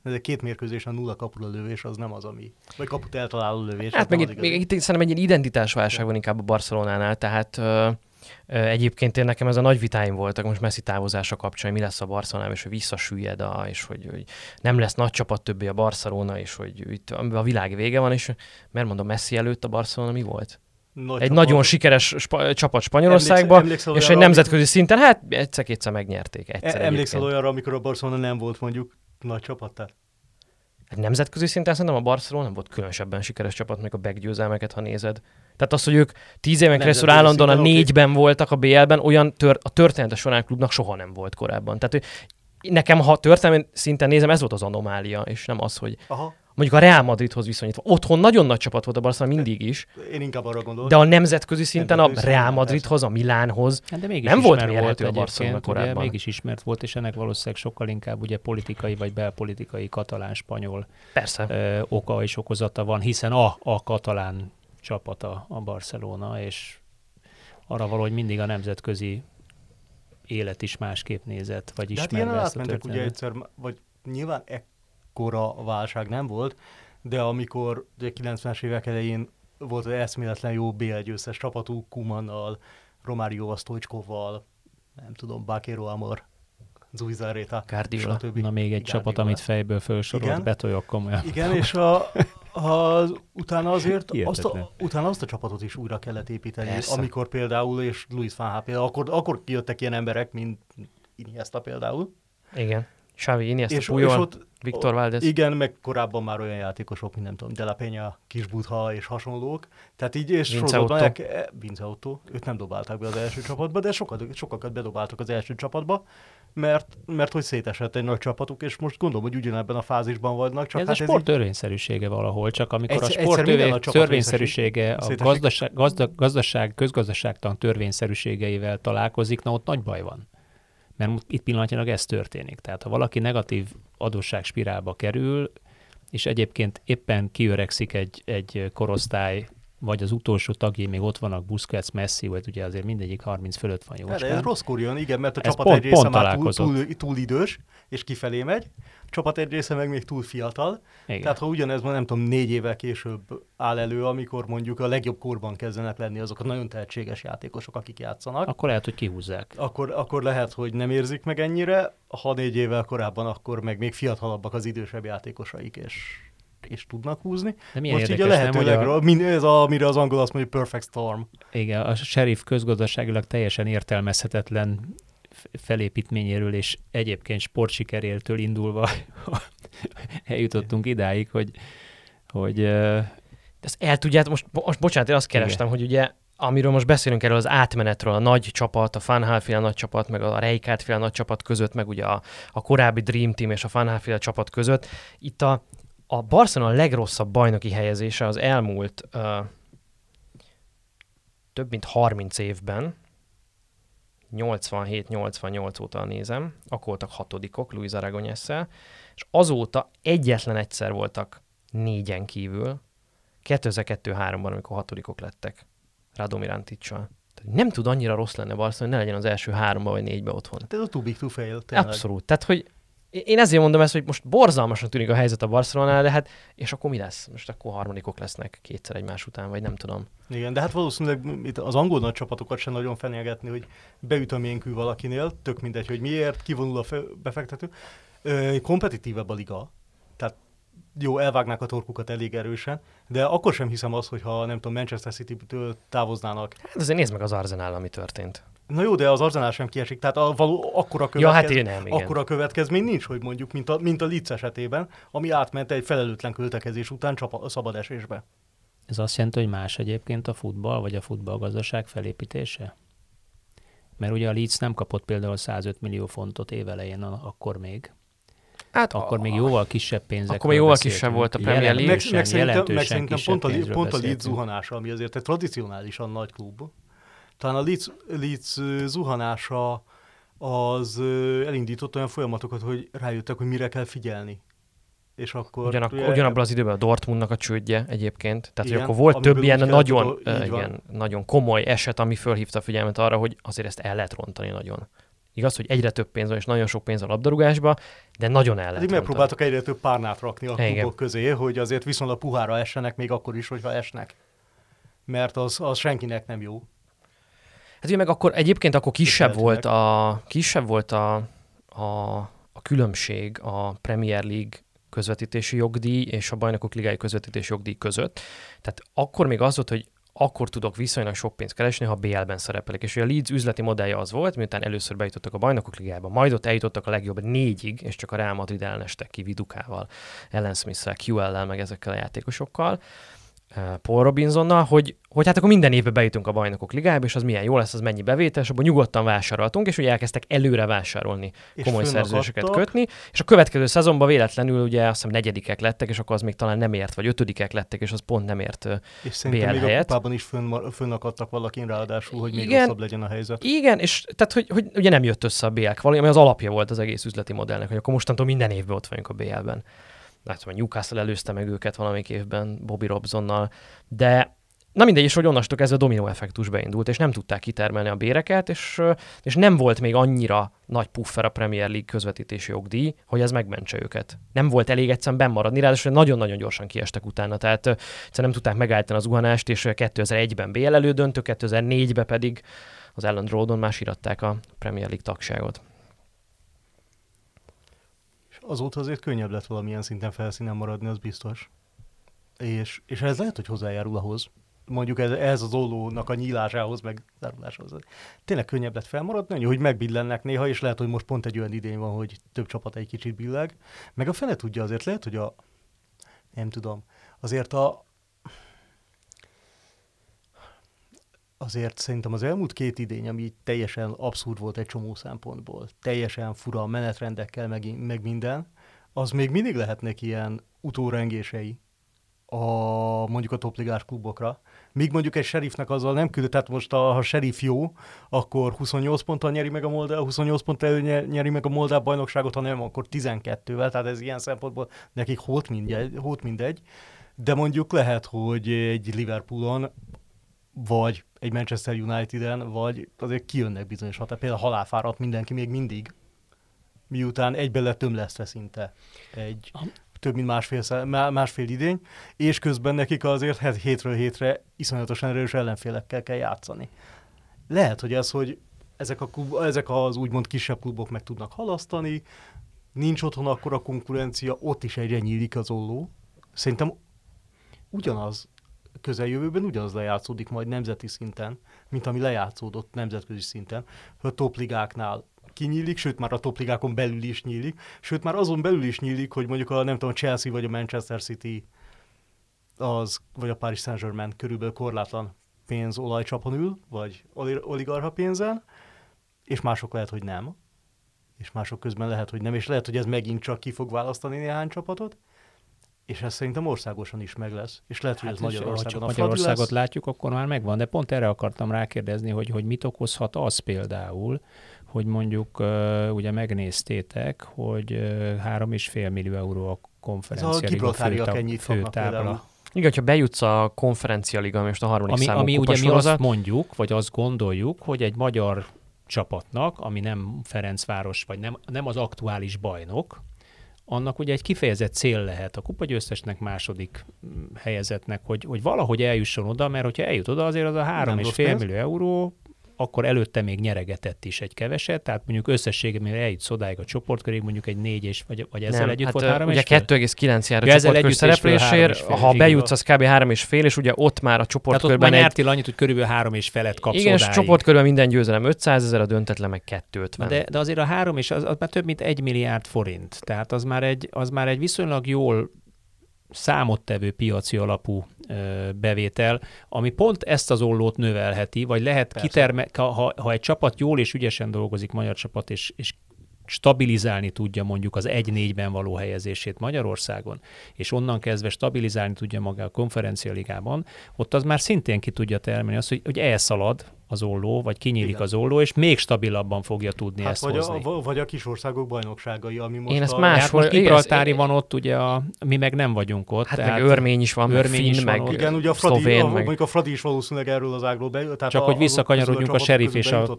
de két mérkőzés a nulla kapura lövés az nem az, ami, vagy kaput eltaláló lövés. Hát meg itt, még itt szerintem egy ilyen identitásválság van inkább a Barcelonánál, tehát ö, ö, egyébként én nekem ez a nagy vitáim voltak most Messi távozása kapcsán, hogy mi lesz a Barcelonában, és hogy visszasüllyed, a, és hogy, hogy nem lesz nagy csapat többé a Barcelona, és hogy itt a világ vége van, és mert mondom, Messi előtt a Barcelona mi volt? Nagy Egy csapat. nagyon sikeres spa, csapat Spanyolországban, Emlékszel- emlékszel és egy nemzetközi szinten, hát egyszer-kétszer megnyerték. Egyszer E- Emlékszel egyébként. olyanra, amikor a Barcelona nem volt mondjuk nagy csapat? Tehát Egy nemzetközi szinten szerintem a Barcelona nem volt különösebben sikeres csapat, még a beggyőzelmeket, ha nézed. Tehát az, hogy ők tíz éven keresztül állandóan a négyben voltak a BL-ben, olyan tör, a története során klubnak soha nem volt korábban. Tehát hogy nekem, ha történelmi szinten nézem, ez volt az anomália, és nem az, hogy Aha, mondjuk a Real Madridhoz viszonyítva. Otthon nagyon nagy csapat volt a Barcelona mindig is, én inkább arra gondolok. de a nemzetközi szinten a Real Madridhoz, a Milánhoz, Hát de mégis Nem volt mérhető a Barcelona ugye, korábban. Mégis ismert volt, és ennek valószínűleg sokkal inkább ugye politikai vagy belpolitikai katalán-spanyol persze. ö, oka és okozata van, hiszen a, a katalán csapata a Barcelona, és arra valahogy mindig a nemzetközi élet is másképp nézett, vagy hát ismerve ilyen ezt a átmentek ugye egyszer, vagy nyilván ekkora válság nem volt, de amikor ugye 90-es évek elején volt az eszméletlen jó BL győztes csapatú Kumannal, Romário Stoichkovval, nem tudom, Bakero Amor, Zuzareta, Guardiola. stb. Na még egy Guardiola. csapat, amit fejből felsorolt, Igen. komolyan. Igen, és a, az, utána azért azt a, utána azt a csapatot is újra kellett építeni, Persze. amikor például, és Luis Van Gaal például, akkor, akkor kijöttek ilyen emberek, mint Iniesta például, Igen. Xavi, Iniesta, és, és Puyol, ott Viktor Valdez. Igen, meg korábban már olyan játékosok, mint nem tudom, De La Peña, Kisbutha és hasonlók. Tehát így, és Vince sorozatban Otto. e- Vince Otto, őt nem dobálták be az első csapatba, de sokat, sokakat bedobáltak az első csapatba, mert, mert hogy szétesett egy nagy csapatuk, és most gondolom, hogy ugyanebben a fázisban vannak, csak ez hát a ez sport így, törvényszerűsége valahol, csak amikor Egyszer- a sport minden a törvényszerűsége a gazdaság, gazda, gazdaság, közgazdaságtan törvényszerűségeivel találkozik, na ott nagy baj van. Mert itt pillanatnyilag ez történik. Tehát ha valaki negatív adósságspirálba kerül, és egyébként éppen kiöregszik egy, egy korosztály, vagy az utolsó tagjai még ott vannak, Busquets, Messi, vagy ugye azért mindegyik 30 fölött van de ez jócskán. rosszkor jön, igen, mert a Ez csapat pont- egy része pont már túl, túl, túl, idős, és kifelé megy, a csapat egy része meg még túl fiatal, Igen. Tehát ha ugyanez van, nem tudom, négy évvel később áll elő, amikor mondjuk a legjobb korban kezdenek lenni azok a nagyon tehetséges játékosok, akik játszanak, Akkor lehet, hogy kihúzzák. akkor, akkor lehet, hogy nem érzik meg ennyire, ha négy évvel korábban, akkor meg még fiatalabbak az idősebb játékosaik, és, és tudnak húzni. De milyen Most így a lehető hogy a- legről, min, ez a, amire az angol azt mondja, perfect storm. Igen, a sheriff közgazdaságilag teljesen értelmezhetetlen felépítményéről és egyébként sportsikerértől indulva eljutottunk idáig, hogy, hogy ezt el tudját, most, most bocsánat, én azt kerestem, hogy ugye amiről most beszélünk erről az átmenetről, a nagy csapat, a Fanhal nagy csapat, meg a Reikát nagy csapat között, meg ugye a, a korábbi Dream Team és a Fanhal csapat között. Itt a, a Barcelona legrosszabb bajnoki helyezése az elmúlt uh, több mint 30 évben, 87-88 óta nézem, akkor voltak hatodikok Luis aragonés és azóta egyetlen egyszer voltak négyen kívül, 2002-3-ban, amikor hatodikok lettek Radomir Anticsal. Tehát nem tud annyira rossz lenne Barcelona, hogy ne legyen az első háromba vagy négybe otthon. Hát ez a too big to fail, tényleg. Abszolút. Tehát, hogy én ezért mondom ezt, hogy most borzalmasan tűnik a helyzet a Barcelonánál, de hát, és akkor mi lesz? Most akkor harmadikok lesznek kétszer egymás után, vagy nem tudom. Igen, de hát valószínűleg itt az angol nagy csapatokat sem nagyon fenyegetni, hogy beüt a ménkű valakinél, tök mindegy, hogy miért, kivonul a fe- befektető. Kompetitívebb a liga, jó, elvágnák a torkukat elég erősen, de akkor sem hiszem azt, hogyha nem tudom, Manchester City-től távoznának. Hát azért nézd meg az Arsenal, ami történt. Na jó, de az Arsenal sem kiesik, tehát a való, akkora, Ja, következ... hát én nem, igen. akkora következmény nincs, hogy mondjuk, mint a, mint a Leeds esetében, ami átment egy felelőtlen költekezés után csapa, szabad esésbe. ez azt jelenti, hogy más egyébként a futball, vagy a futballgazdaság felépítése? Mert ugye a Leeds nem kapott például 105 millió fontot évelején, akkor még. Hát Akkor még jóval kisebb pénzekről Akkor még jóval beszéltünk. kisebb volt a Premier League. Meg, meg szerintem, meg szerintem pont a, pont a Leeds zuhanása, ami azért egy tradicionálisan nagy klub, talán a Leeds, Leeds zuhanása az elindított olyan folyamatokat, hogy rájöttek, hogy mire kell figyelni. És akkor... Ugyanak, ugye- ugyanabban az időben a Dortmundnak a csődje egyébként. Tehát, Igen, hogy akkor volt több ilyen nagyon, van. igen, nagyon komoly eset, ami fölhívta a figyelmet arra, hogy azért ezt el lehet rontani nagyon. Igaz, hogy egyre több pénz van, és nagyon sok pénz a labdarúgásba, de nagyon el lehet megpróbáltak egyre több párnát rakni a Igen. klubok közé, hogy azért viszonylag puhára essenek, még akkor is, hogyha esnek. Mert az, az senkinek nem jó. Hát ugye meg akkor egyébként akkor kisebb volt a, kisebb volt a, a, a különbség a Premier League közvetítési jogdíj és a Bajnokok Ligája közvetítési jogdíj között. Tehát akkor még az volt, hogy akkor tudok viszonylag sok pénzt keresni, ha BL-ben szerepelek. És ugye a Leeds üzleti modellje az volt, miután először bejutottak a bajnokok ligába, majd ott eljutottak a legjobb négyig, és csak a Real Madrid elnestek ki Vidukával, Ellen Smith-szel, QL-lel, meg ezekkel a játékosokkal. Paul Robinsonnal, hogy, hogy hát akkor minden évben bejutunk a bajnokok ligájába, és az milyen jó lesz, az mennyi bevétel, és abban nyugodtan vásároltunk, és ugye elkezdtek előre vásárolni, És komoly szerződéseket kötni, és a következő szezonban véletlenül ugye azt hiszem negyedikek lettek, és akkor az még talán nem ért, vagy ötödikek lettek, és az pont nem ért. És szerintem BL még a helyett. kupában is fönn, fönnakadtak valakin ráadásul, hogy még Igen. rosszabb legyen a helyzet. Igen, és tehát, hogy, hogy ugye nem jött össze a BL kvali, ami az alapja volt az egész üzleti modellnek, hogy akkor mostantól minden évben ott vagyunk a BL-ben. Látom, hogy Newcastle előzte meg őket valamelyik évben Bobby Robsonnal, de na mindegy, és hogy onnastól kezdve dominó effektus beindult, és nem tudták kitermelni a béreket, és, és nem volt még annyira nagy puffer a Premier League közvetítési jogdíj, hogy ez megmentse őket. Nem volt elég egyszerűen bennmaradni, ráadásul nagyon-nagyon gyorsan kiestek utána, tehát egyszerűen nem tudták megállítani az zuhanást, és ö, 2001-ben BL elődöntő, 2004-ben pedig az Ellen Roadon már síratták a Premier League tagságot. Azóta azért könnyebb lett valamilyen szinten felszínen maradni, az biztos. És, és ez lehet, hogy hozzájárul ahhoz, mondjuk ez, ez az ollónak a nyílásához, meg zárulásához. Tényleg könnyebb lett felmaradni, hogy megbillennek néha, és lehet, hogy most pont egy olyan idény van, hogy több csapat egy kicsit billeg. Meg a fene tudja azért, lehet, hogy a nem tudom, azért a azért szerintem az elmúlt két idény, ami teljesen abszurd volt egy csomó szempontból, teljesen fura menetrendekkel, meg, meg minden, az még mindig lehetnek ilyen utórengései a, mondjuk a topligás klubokra. Míg mondjuk egy serifnek azzal nem küld, tehát most a, ha serif jó, akkor 28 ponttal nyeri meg a Moldáv, 28 ponttal nyeri meg a Moldáv bajnokságot, ha nem, akkor 12-vel, tehát ez ilyen szempontból nekik hót mindegy, hót mindegy. De mondjuk lehet, hogy egy Liverpoolon, vagy egy Manchester United-en, vagy azért kijönnek bizonyos határ. Például halálfáradt mindenki még mindig, miután egybe lett tömlesztve szinte egy több mint másfél, másfél idény, és közben nekik azért hétről hétre iszonyatosan erős ellenfélekkel kell játszani. Lehet, hogy ez, hogy ezek, a klub, ezek az úgymond kisebb klubok meg tudnak halasztani, nincs otthon akkor a konkurencia, ott is egyre nyílik az olló. Szerintem ugyanaz közeljövőben ugyanaz lejátszódik majd nemzeti szinten, mint ami lejátszódott nemzetközi szinten. A topligáknál kinyílik, sőt már a topligákon belül is nyílik, sőt már azon belül is nyílik, hogy mondjuk a nem tudom, Chelsea vagy a Manchester City az, vagy a Paris Saint-Germain körülbelül korlátlan pénz olajcsapon ül, vagy oligarha pénzen, és mások lehet, hogy nem. És mások közben lehet, hogy nem, és lehet, hogy ez megint csak ki fog választani néhány csapatot, és ez szerintem országosan is meg lesz. És lehet, hogy hát ez Magyarországon a Magyarországot lesz. látjuk, akkor már megvan. De pont erre akartam rákérdezni, hogy, hogy mit okozhat az például, hogy mondjuk uh, ugye megnéztétek, hogy uh, 3,5 millió euró a konferencia liga fő, főtábla. Igen, ha bejutsz a konferencia liga, most a harmadik ami, számú ami ugye mi azt mondjuk, vagy azt gondoljuk, hogy egy magyar csapatnak, ami nem Ferencváros, vagy nem, nem az aktuális bajnok, annak ugye egy kifejezett cél lehet. A kupagyőztesnek, második mm, helyezetnek, hogy, hogy valahogy eljusson oda, mert hogyha eljut oda, azért az a három és fél millió euró akkor előtte még nyeregetett is egy keveset, tehát mondjuk összességében, mire eljut odáig a csoportkörig, mondjuk egy négy és, vagy, vagy ezzel Nem, együtt hát volt három ugye 2,9 jár a csoportkör szereplésért, ha bejutsz, az kb. három és fél, és ugye ott már a csoportkörben Tehát ott egy... annyit, hogy körülbelül három és felet kapsz Igen, odáig. és csoportkörben minden győzelem 500 ezer, a döntetlen meg 250. De, de azért a három és az, az már több mint egy milliárd forint. Tehát az már egy, az már egy viszonylag jól számottevő piaci alapú bevétel, ami pont ezt az ollót növelheti, vagy lehet kiterme, ha, ha egy csapat jól és ügyesen dolgozik, magyar csapat, és, és stabilizálni tudja mondjuk az 1-4-ben való helyezését Magyarországon, és onnan kezdve stabilizálni tudja maga a konferencialigában, ott az már szintén ki tudja termelni azt, hogy, hogy elszalad az olló, vagy kinyílik Igen. az olló, és még stabilabban fogja tudni hát ezt vagy hozni. A, vagy a kis országok bajnokságai, ami most Én ezt a... máshol... Hát most Gibraltári van ott, ugye a, mi meg nem vagyunk ott. Hát tehát meg örmény is van, örmény meg is meg van Igen, ugye a Fradi, szlovén, a, meg... mondjuk a Fradi is valószínűleg erről az ágról be, tehát Csak a, hogy visszakanyarodjunk a, a serif és a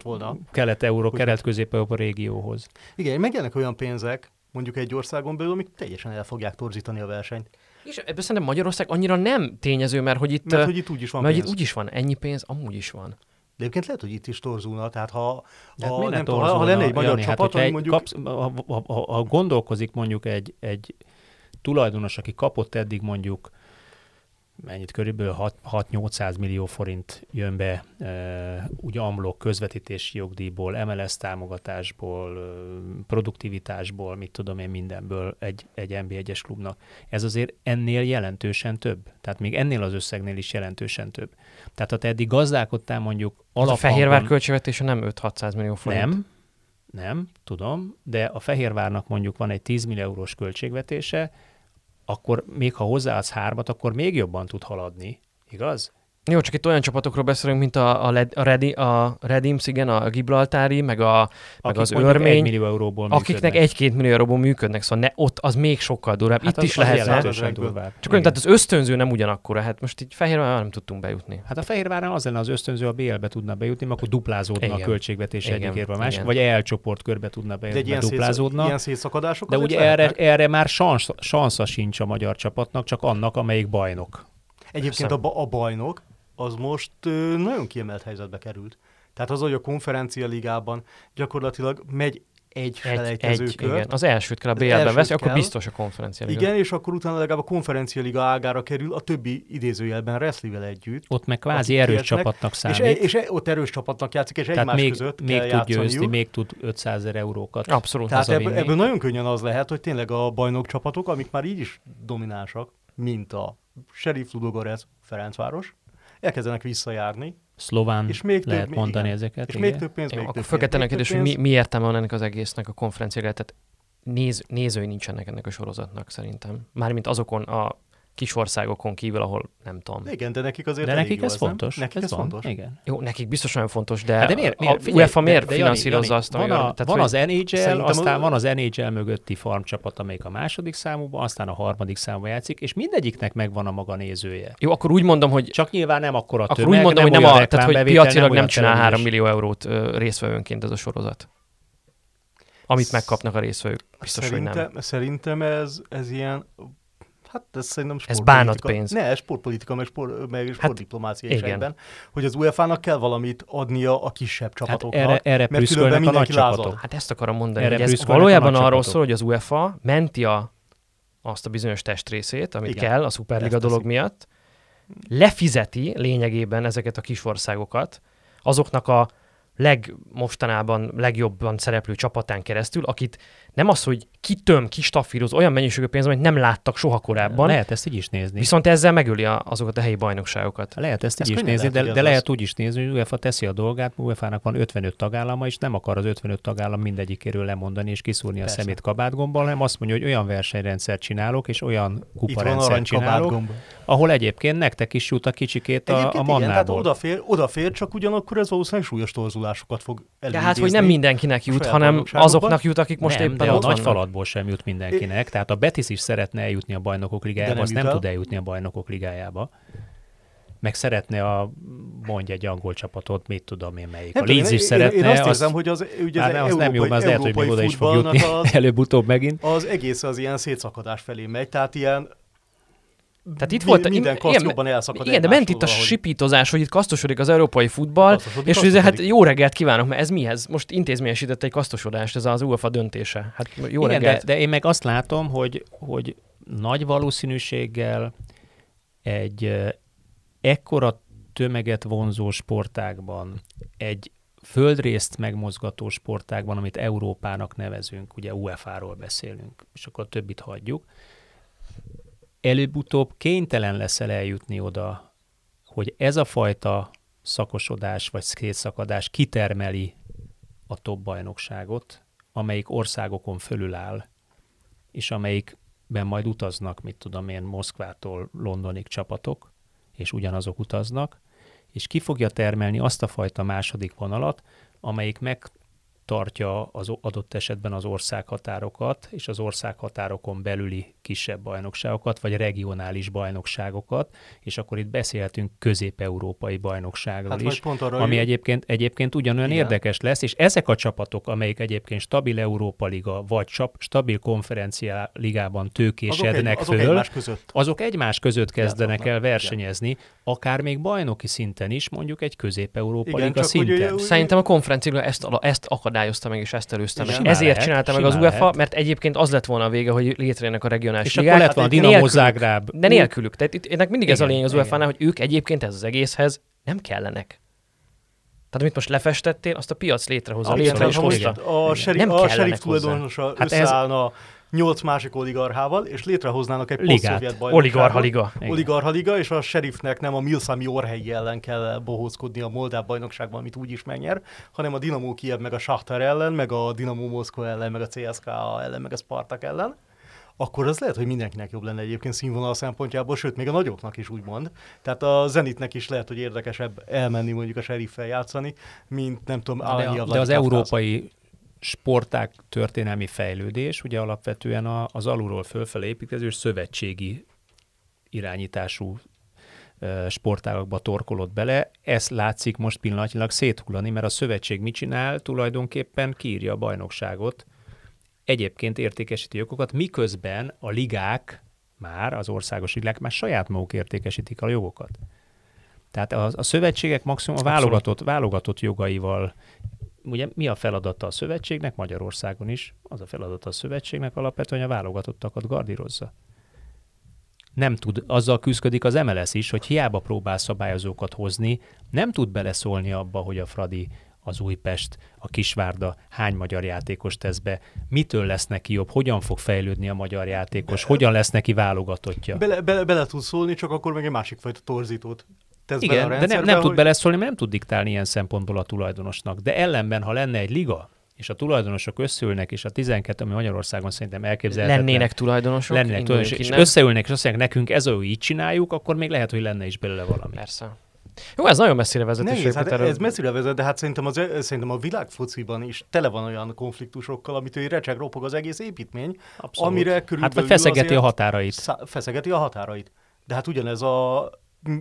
kelet-euró, kelet-közép-európa régióhoz. Igen, megjelennek olyan pénzek, mondjuk egy országon belül, amik teljesen el fogják torzítani a versenyt. És ebből szerintem Magyarország annyira nem tényező, mert hogy itt, mert, hogy itt úgy is van mert pénz. itt úgy is van, ennyi pénz, amúgy is van. De egyébként lehet, hogy itt is torzulna, tehát ha, hát ha, nem torzulna, ha lenne egy magyar Jani, hát csapat, hát, mondjuk... Kapsz, ha, ha, ha, ha, gondolkozik mondjuk egy, egy tulajdonos, aki kapott eddig mondjuk mennyit körülbelül 6-800 millió forint jön be e, úgy amlok közvetítési jogdíjból, MLS támogatásból, produktivitásból, mit tudom én mindenből egy, egy NB1-es klubnak. Ez azért ennél jelentősen több. Tehát még ennél az összegnél is jelentősen több. Tehát ha te eddig gazdálkodtál mondjuk alaphangon... A Fehérvár költségvetése nem 5-600 millió forint. Nem, nem, tudom, de a Fehérvárnak mondjuk van egy 10 millió eurós költségvetése, akkor még ha hozzáadsz hármat, akkor még jobban tud haladni, igaz? Jó, csak itt olyan csapatokról beszélünk, mint a, a, Led, a, Redi, a Redims, igen, a Gibraltári, meg, a, meg az örmény, egy millió euróból akiknek egy-két millió euróból működnek, szóval ne, ott az még sokkal durvább. Hát itt is lehet. Csak olyan, tehát az ösztönző nem ugyanakkor, hát most így Fehérvárra nem tudtunk bejutni. Hát a Fehérvárra az lenne az ösztönző, a BL-be tudna bejutni, akkor duplázódna igen. a költségvetés egyik érve a másik, vagy elcsoport körbe tudna bejutni, ilyen duplázódna. Ilyen szétszakadások De ugye erre, erre már sans, sansza sincs a magyar csapatnak, csak annak, amelyik bajnok. Egyébként a, a bajnok, az most nagyon kiemelt helyzetbe került. Tehát az, hogy a konferencia ligában gyakorlatilag megy egy Egy, selejtező egy, kört. igen. Az elsőt kell a BL-ben veszni, akkor biztos a konferencia liga. Igen, és akkor utána legalább a konferencia liga ágára kerül a többi idézőjelben wrestlivel együtt. Ott meg kvázi erős kiesnek, csapatnak És, számít. e- és e- ott erős csapatnak játszik, és Tehát egymás még, között még kell tud győzni, játszaniuk. még tud 500 ezer eurókat. Abszolút. Tehát ebből, ebből nagyon könnyen az lehet, hogy tényleg a bajnok csapatok, amik már így is dominánsak, mint a Sheriff Ludogorez Ferencváros, elkezdenek visszajárni, Szlován és még több, lehet még- mondani igen. ezeket. és igen. még több pénz, Jó, még akkor több pénz, kérdés, több hogy mi, mi értelme van ennek az egésznek a konferenciára, tehát néz, nézői nincsenek ennek a sorozatnak szerintem. Mármint azokon a kis országokon kívül, ahol nem tudom. Igen, de nekik azért De elég nekik jó ez nem? fontos. Nekik ez, ez, van. fontos. Igen. Jó, nekik biztos nagyon fontos, de, Hát de miért, miért, a figyelj, UEFA miért de- de finanszírozza Jani, azt, van, a, tehát, van az NHL, aztán a- van az NHL mögötti farmcsapat, amelyik a második számúban, aztán a harmadik számban játszik, és mindegyiknek megvan a maga nézője. Jó, akkor úgy mondom, hogy Csak nyilván nem akkora akkor tömeg, úgy mondom, hogy nem olyan a, tehát, hogy piacilag nem olyan csinál 3 televíziós- millió eurót részvevőnként ez a sorozat. Amit megkapnak a részvevők. Biztos, hogy szerintem, nem. Szerintem ez, ez ilyen, hát ez szerintem Ez bánatpénz. Ne, sportpolitika, meg, sport, meg sportdiplomácia is igen. egyben, hogy az UEFA-nak kell valamit adnia a kisebb Hát csapatoknak. erre, erre mert különben a nagy lázad. csapatok. Hát ezt akarom mondani, Erre hogy ez valójában arról csapatok. szól, hogy az UEFA menti a, azt a bizonyos testrészét, amit Igen, kell a Superliga dolog teszik. miatt, lefizeti lényegében ezeket a kisországokat azoknak a legmostanában legjobban szereplő csapatán keresztül, akit nem az, hogy kitöm, kistafíroz olyan mennyiségű pénz, amit nem láttak soha korábban, Lehet ezt így is nézni. viszont ezzel megöli a, azokat a helyi bajnokságokat. Lehet ezt Ez így is nézni, lehet, de, de lehet úgy is nézni, hogy UEFA teszi a dolgát, UEFA-nak van 55 tagállama, és nem akar az 55 tagállam mindegyikéről lemondani és kiszúrni a Persze. szemét kabátgombbal, hanem azt mondja, hogy olyan versenyrendszert csinálok, és olyan kuparendszert csinálok, ahol egyébként nektek is jut a kicsikét a, a Egyébként igen, tehát mannából. odafér, odafér, csak ugyanakkor ez valószínűleg súlyos torzulásokat fog De előidézni. hát, hogy nem mindenkinek jut, hanem azoknak jut, akik most nem, éppen de a ott nagy vannak. falatból sem jut mindenkinek. Tehát a Betis is szeretne eljutni a bajnokok ligájába, nem azt nem el. tud eljutni a bajnokok ligájába. Meg szeretne a, mondj egy angol csapatot, mit tudom én melyik. Nem a Leeds is én, szeretne. Én, azt az- érzem, hogy az, ugye az, nem, az nem jó, mert az lehet, hogy még oda is fog jutni előbb-utóbb megint. az egész az ilyen szétszakadás felé megy, tehát ilyen Tehát itt volt, minden kassz igen, jobban elszakad Igen, de ment itt a valahogy. sipítozás, hogy itt kasztosodik az európai futball, Kasztosodik, és hogy hát jó reggelt kívánok, mert ez mihez? Most intézményesített egy kasztosodást, ez az UEFA döntése. Hát jó Igen, de, reggelt. de én meg azt látom, hogy, hogy nagy valószínűséggel egy ekkora tömeget vonzó sportágban, egy földrészt megmozgató sportágban, amit Európának nevezünk, ugye UEFA-ról beszélünk, és akkor a többit hagyjuk, előbb-utóbb kénytelen leszel eljutni oda, hogy ez a fajta szakosodás vagy szétszakadás kitermeli a top bajnokságot, amelyik országokon fölül áll, és amelyikben majd utaznak, mit tudom én, Moszkvától Londonig csapatok, és ugyanazok utaznak, és ki fogja termelni azt a fajta második vonalat, amelyik megtartja az adott esetben az országhatárokat, és az országhatárokon belüli kisebb bajnokságokat, vagy regionális bajnokságokat, és akkor itt beszélhetünk közép-európai bajnokságról Hát is, pont arra, ami hogy- egyébként, egyébként ugyanolyan Igen. érdekes lesz, és ezek a csapatok, amelyik egyébként stabil Európa Liga, vagy csap, stabil konferencia ligában azok, tőkésednek egy, azok föl, egymás között. azok egymás között kezdenek el igen. versenyezni, akár még bajnoki szinten is, mondjuk egy közép-európa Igen, liga szinten. ugye- Szerintem a konferencia ezt, ezt akadályozta meg, és ezt előzte meg. Igen. Ezért lehet, csinálta meg az UEFA, lehet. mert egyébként az lett volna a vége, hogy létrejönnek a regionális és ligák. akkor lett volna a Hát Dinamo. Zágráb. De nélkülük. Tehát itt, ennek mindig ez a Igen, lényeg az igen. UEFA-nál, hogy ők egyébként ez az egészhez nem kellenek. Tehát amit most lefestettél, azt a piac létrehozza. Abszolút, Létre is igen. hozta. A, Nem a kellenek sheriff tulajdonosa Hát hát ez- összeállna nyolc másik oligarchával, és létrehoznának egy posztszovjet bajnokságot. Oligarcha liga. Igen. Oligarcha liga, és a sheriffnek nem a Milszami Orhelyi ellen kell bohózkodni a Moldáv bajnokságban, amit úgy is megnyer, hanem a Dinamo Kiev meg a Shakhtar ellen, meg a Dinamo Moszkva ellen, meg a CSKA ellen, meg a Spartak ellen akkor az lehet, hogy mindenkinek jobb lenne egyébként színvonal szempontjából, sőt, még a nagyoknak is úgymond. Tehát a Zenitnek is lehet, hogy érdekesebb elmenni mondjuk a seriffel játszani, mint nem tudom, De, Alanya a, de az európai sporták történelmi fejlődés, ugye alapvetően a, az alulról fölfelé építkező szövetségi irányítású sportágakba torkolott bele. Ez látszik most pillanatnyilag széthullani, mert a szövetség mit csinál? Tulajdonképpen kiírja a bajnokságot, egyébként értékesíti jogokat, miközben a ligák már, az országos ligák már saját maguk értékesítik a jogokat. Tehát a, a szövetségek maximum a válogatott, válogatott jogaival ugye mi a feladata a szövetségnek, Magyarországon is, az a feladata a szövetségnek alapvetően, hogy a válogatottakat gardírozza. Nem tud, azzal küzdik az MLS is, hogy hiába próbál szabályozókat hozni, nem tud beleszólni abba, hogy a Fradi az Újpest, a Kisvárda hány magyar játékos tesz be, mitől lesz neki jobb, hogyan fog fejlődni a magyar játékos, hogyan lesz neki válogatottja. Bele, bele, bele tud szólni, csak akkor meg egy másik fajta torzítót tesz Igen, bele a de nem, nem hogy... tud beleszólni, mert nem tud diktálni ilyen szempontból a tulajdonosnak. De ellenben, ha lenne egy liga, és a tulajdonosok összeülnek, és a 12, ami Magyarországon szerintem elképzelhetetlen. Lennének tulajdonosok? Lennének tulajdonosok, és összeülnek, és azt mondják, nekünk ez olyan így csináljuk, akkor még lehet, hogy lenne is belőle valami. Persze. Jó, ez nagyon messzire vezet. Nehéz, hát ez messzire vezet, de hát szerintem, az, szerintem a világfociban is tele van olyan konfliktusokkal, amit ő recseg, ropog az egész építmény, Abszolút. amire körülbelül Hát vagy feszegeti a határait. Szá- feszegeti a határait. De hát ugyanez a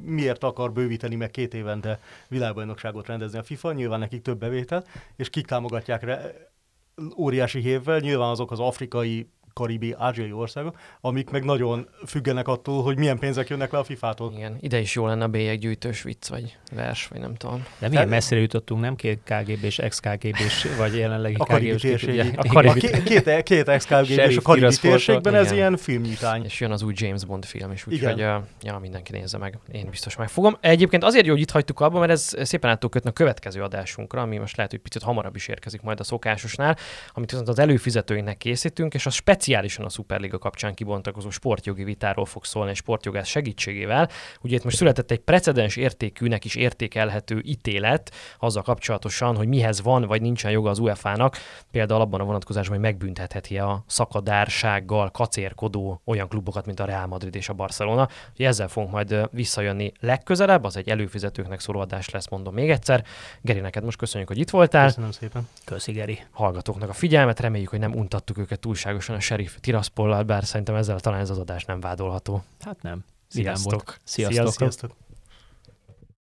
miért akar bővíteni meg két évente világbajnokságot rendezni a FIFA, nyilván nekik több bevétel, és kik támogatják re- óriási hévvel, nyilván azok az afrikai karibi, ázsiai országok, amik meg nagyon függenek attól, hogy milyen pénzek jönnek le a FIFA-tól. Igen, ide is jó lenne a bélyeggyűjtős vicc, vagy vers, vagy nem tudom. De milyen messzire jutottunk, nem két KGB-s, ex-KGB-s, vagy jelenlegi a karibi térségi. A karibi... A két, két ex-KGB-s a karibi térségben, ez ilyen filmnyitány. És jön az új James Bond film is, úgyhogy ja, mindenki nézze meg. Én biztos megfogom. Egyébként azért jó, hogy itt hagytuk abba, mert ez szépen át kötni a következő adásunkra, ami most lehet, hogy picit hamarabb is érkezik majd a szokásosnál, amit viszont az előfizetőinknek készítünk, és a speciálisan a Superliga kapcsán kibontakozó sportjogi vitáról fog szólni egy sportjogász segítségével. Ugye itt most született egy precedens értékűnek is értékelhető ítélet azzal kapcsolatosan, hogy mihez van vagy nincsen joga az UEFA-nak, például abban a vonatkozásban, hogy megbüntetheti a szakadársággal kacérkodó olyan klubokat, mint a Real Madrid és a Barcelona. Úgyhogy ezzel fogunk majd visszajönni legközelebb, az egy előfizetőknek szóló adás lesz, mondom még egyszer. Geri, neked most köszönjük, hogy itt voltál. Köszönöm szépen. Köszi, Geri. Hallgatóknak a figyelmet, reméljük, hogy nem untattuk őket túlságosan a sheriff Tiraspollal, bár szerintem ezzel talán ez az adás nem vádolható. Hát nem. Sziasztok. Sziasztok. Sziasztok. Sziasztok.